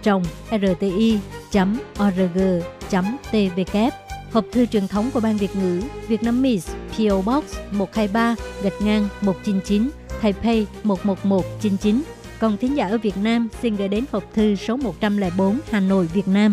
rti org tvk Hộp thư truyền thống của Ban Việt ngữ Việt Nam Miss PO Box 123 gạch ngang 199 Taipei 11199 Còn thính giả ở Việt Nam xin gửi đến hộp thư số 104 Hà Nội, Việt Nam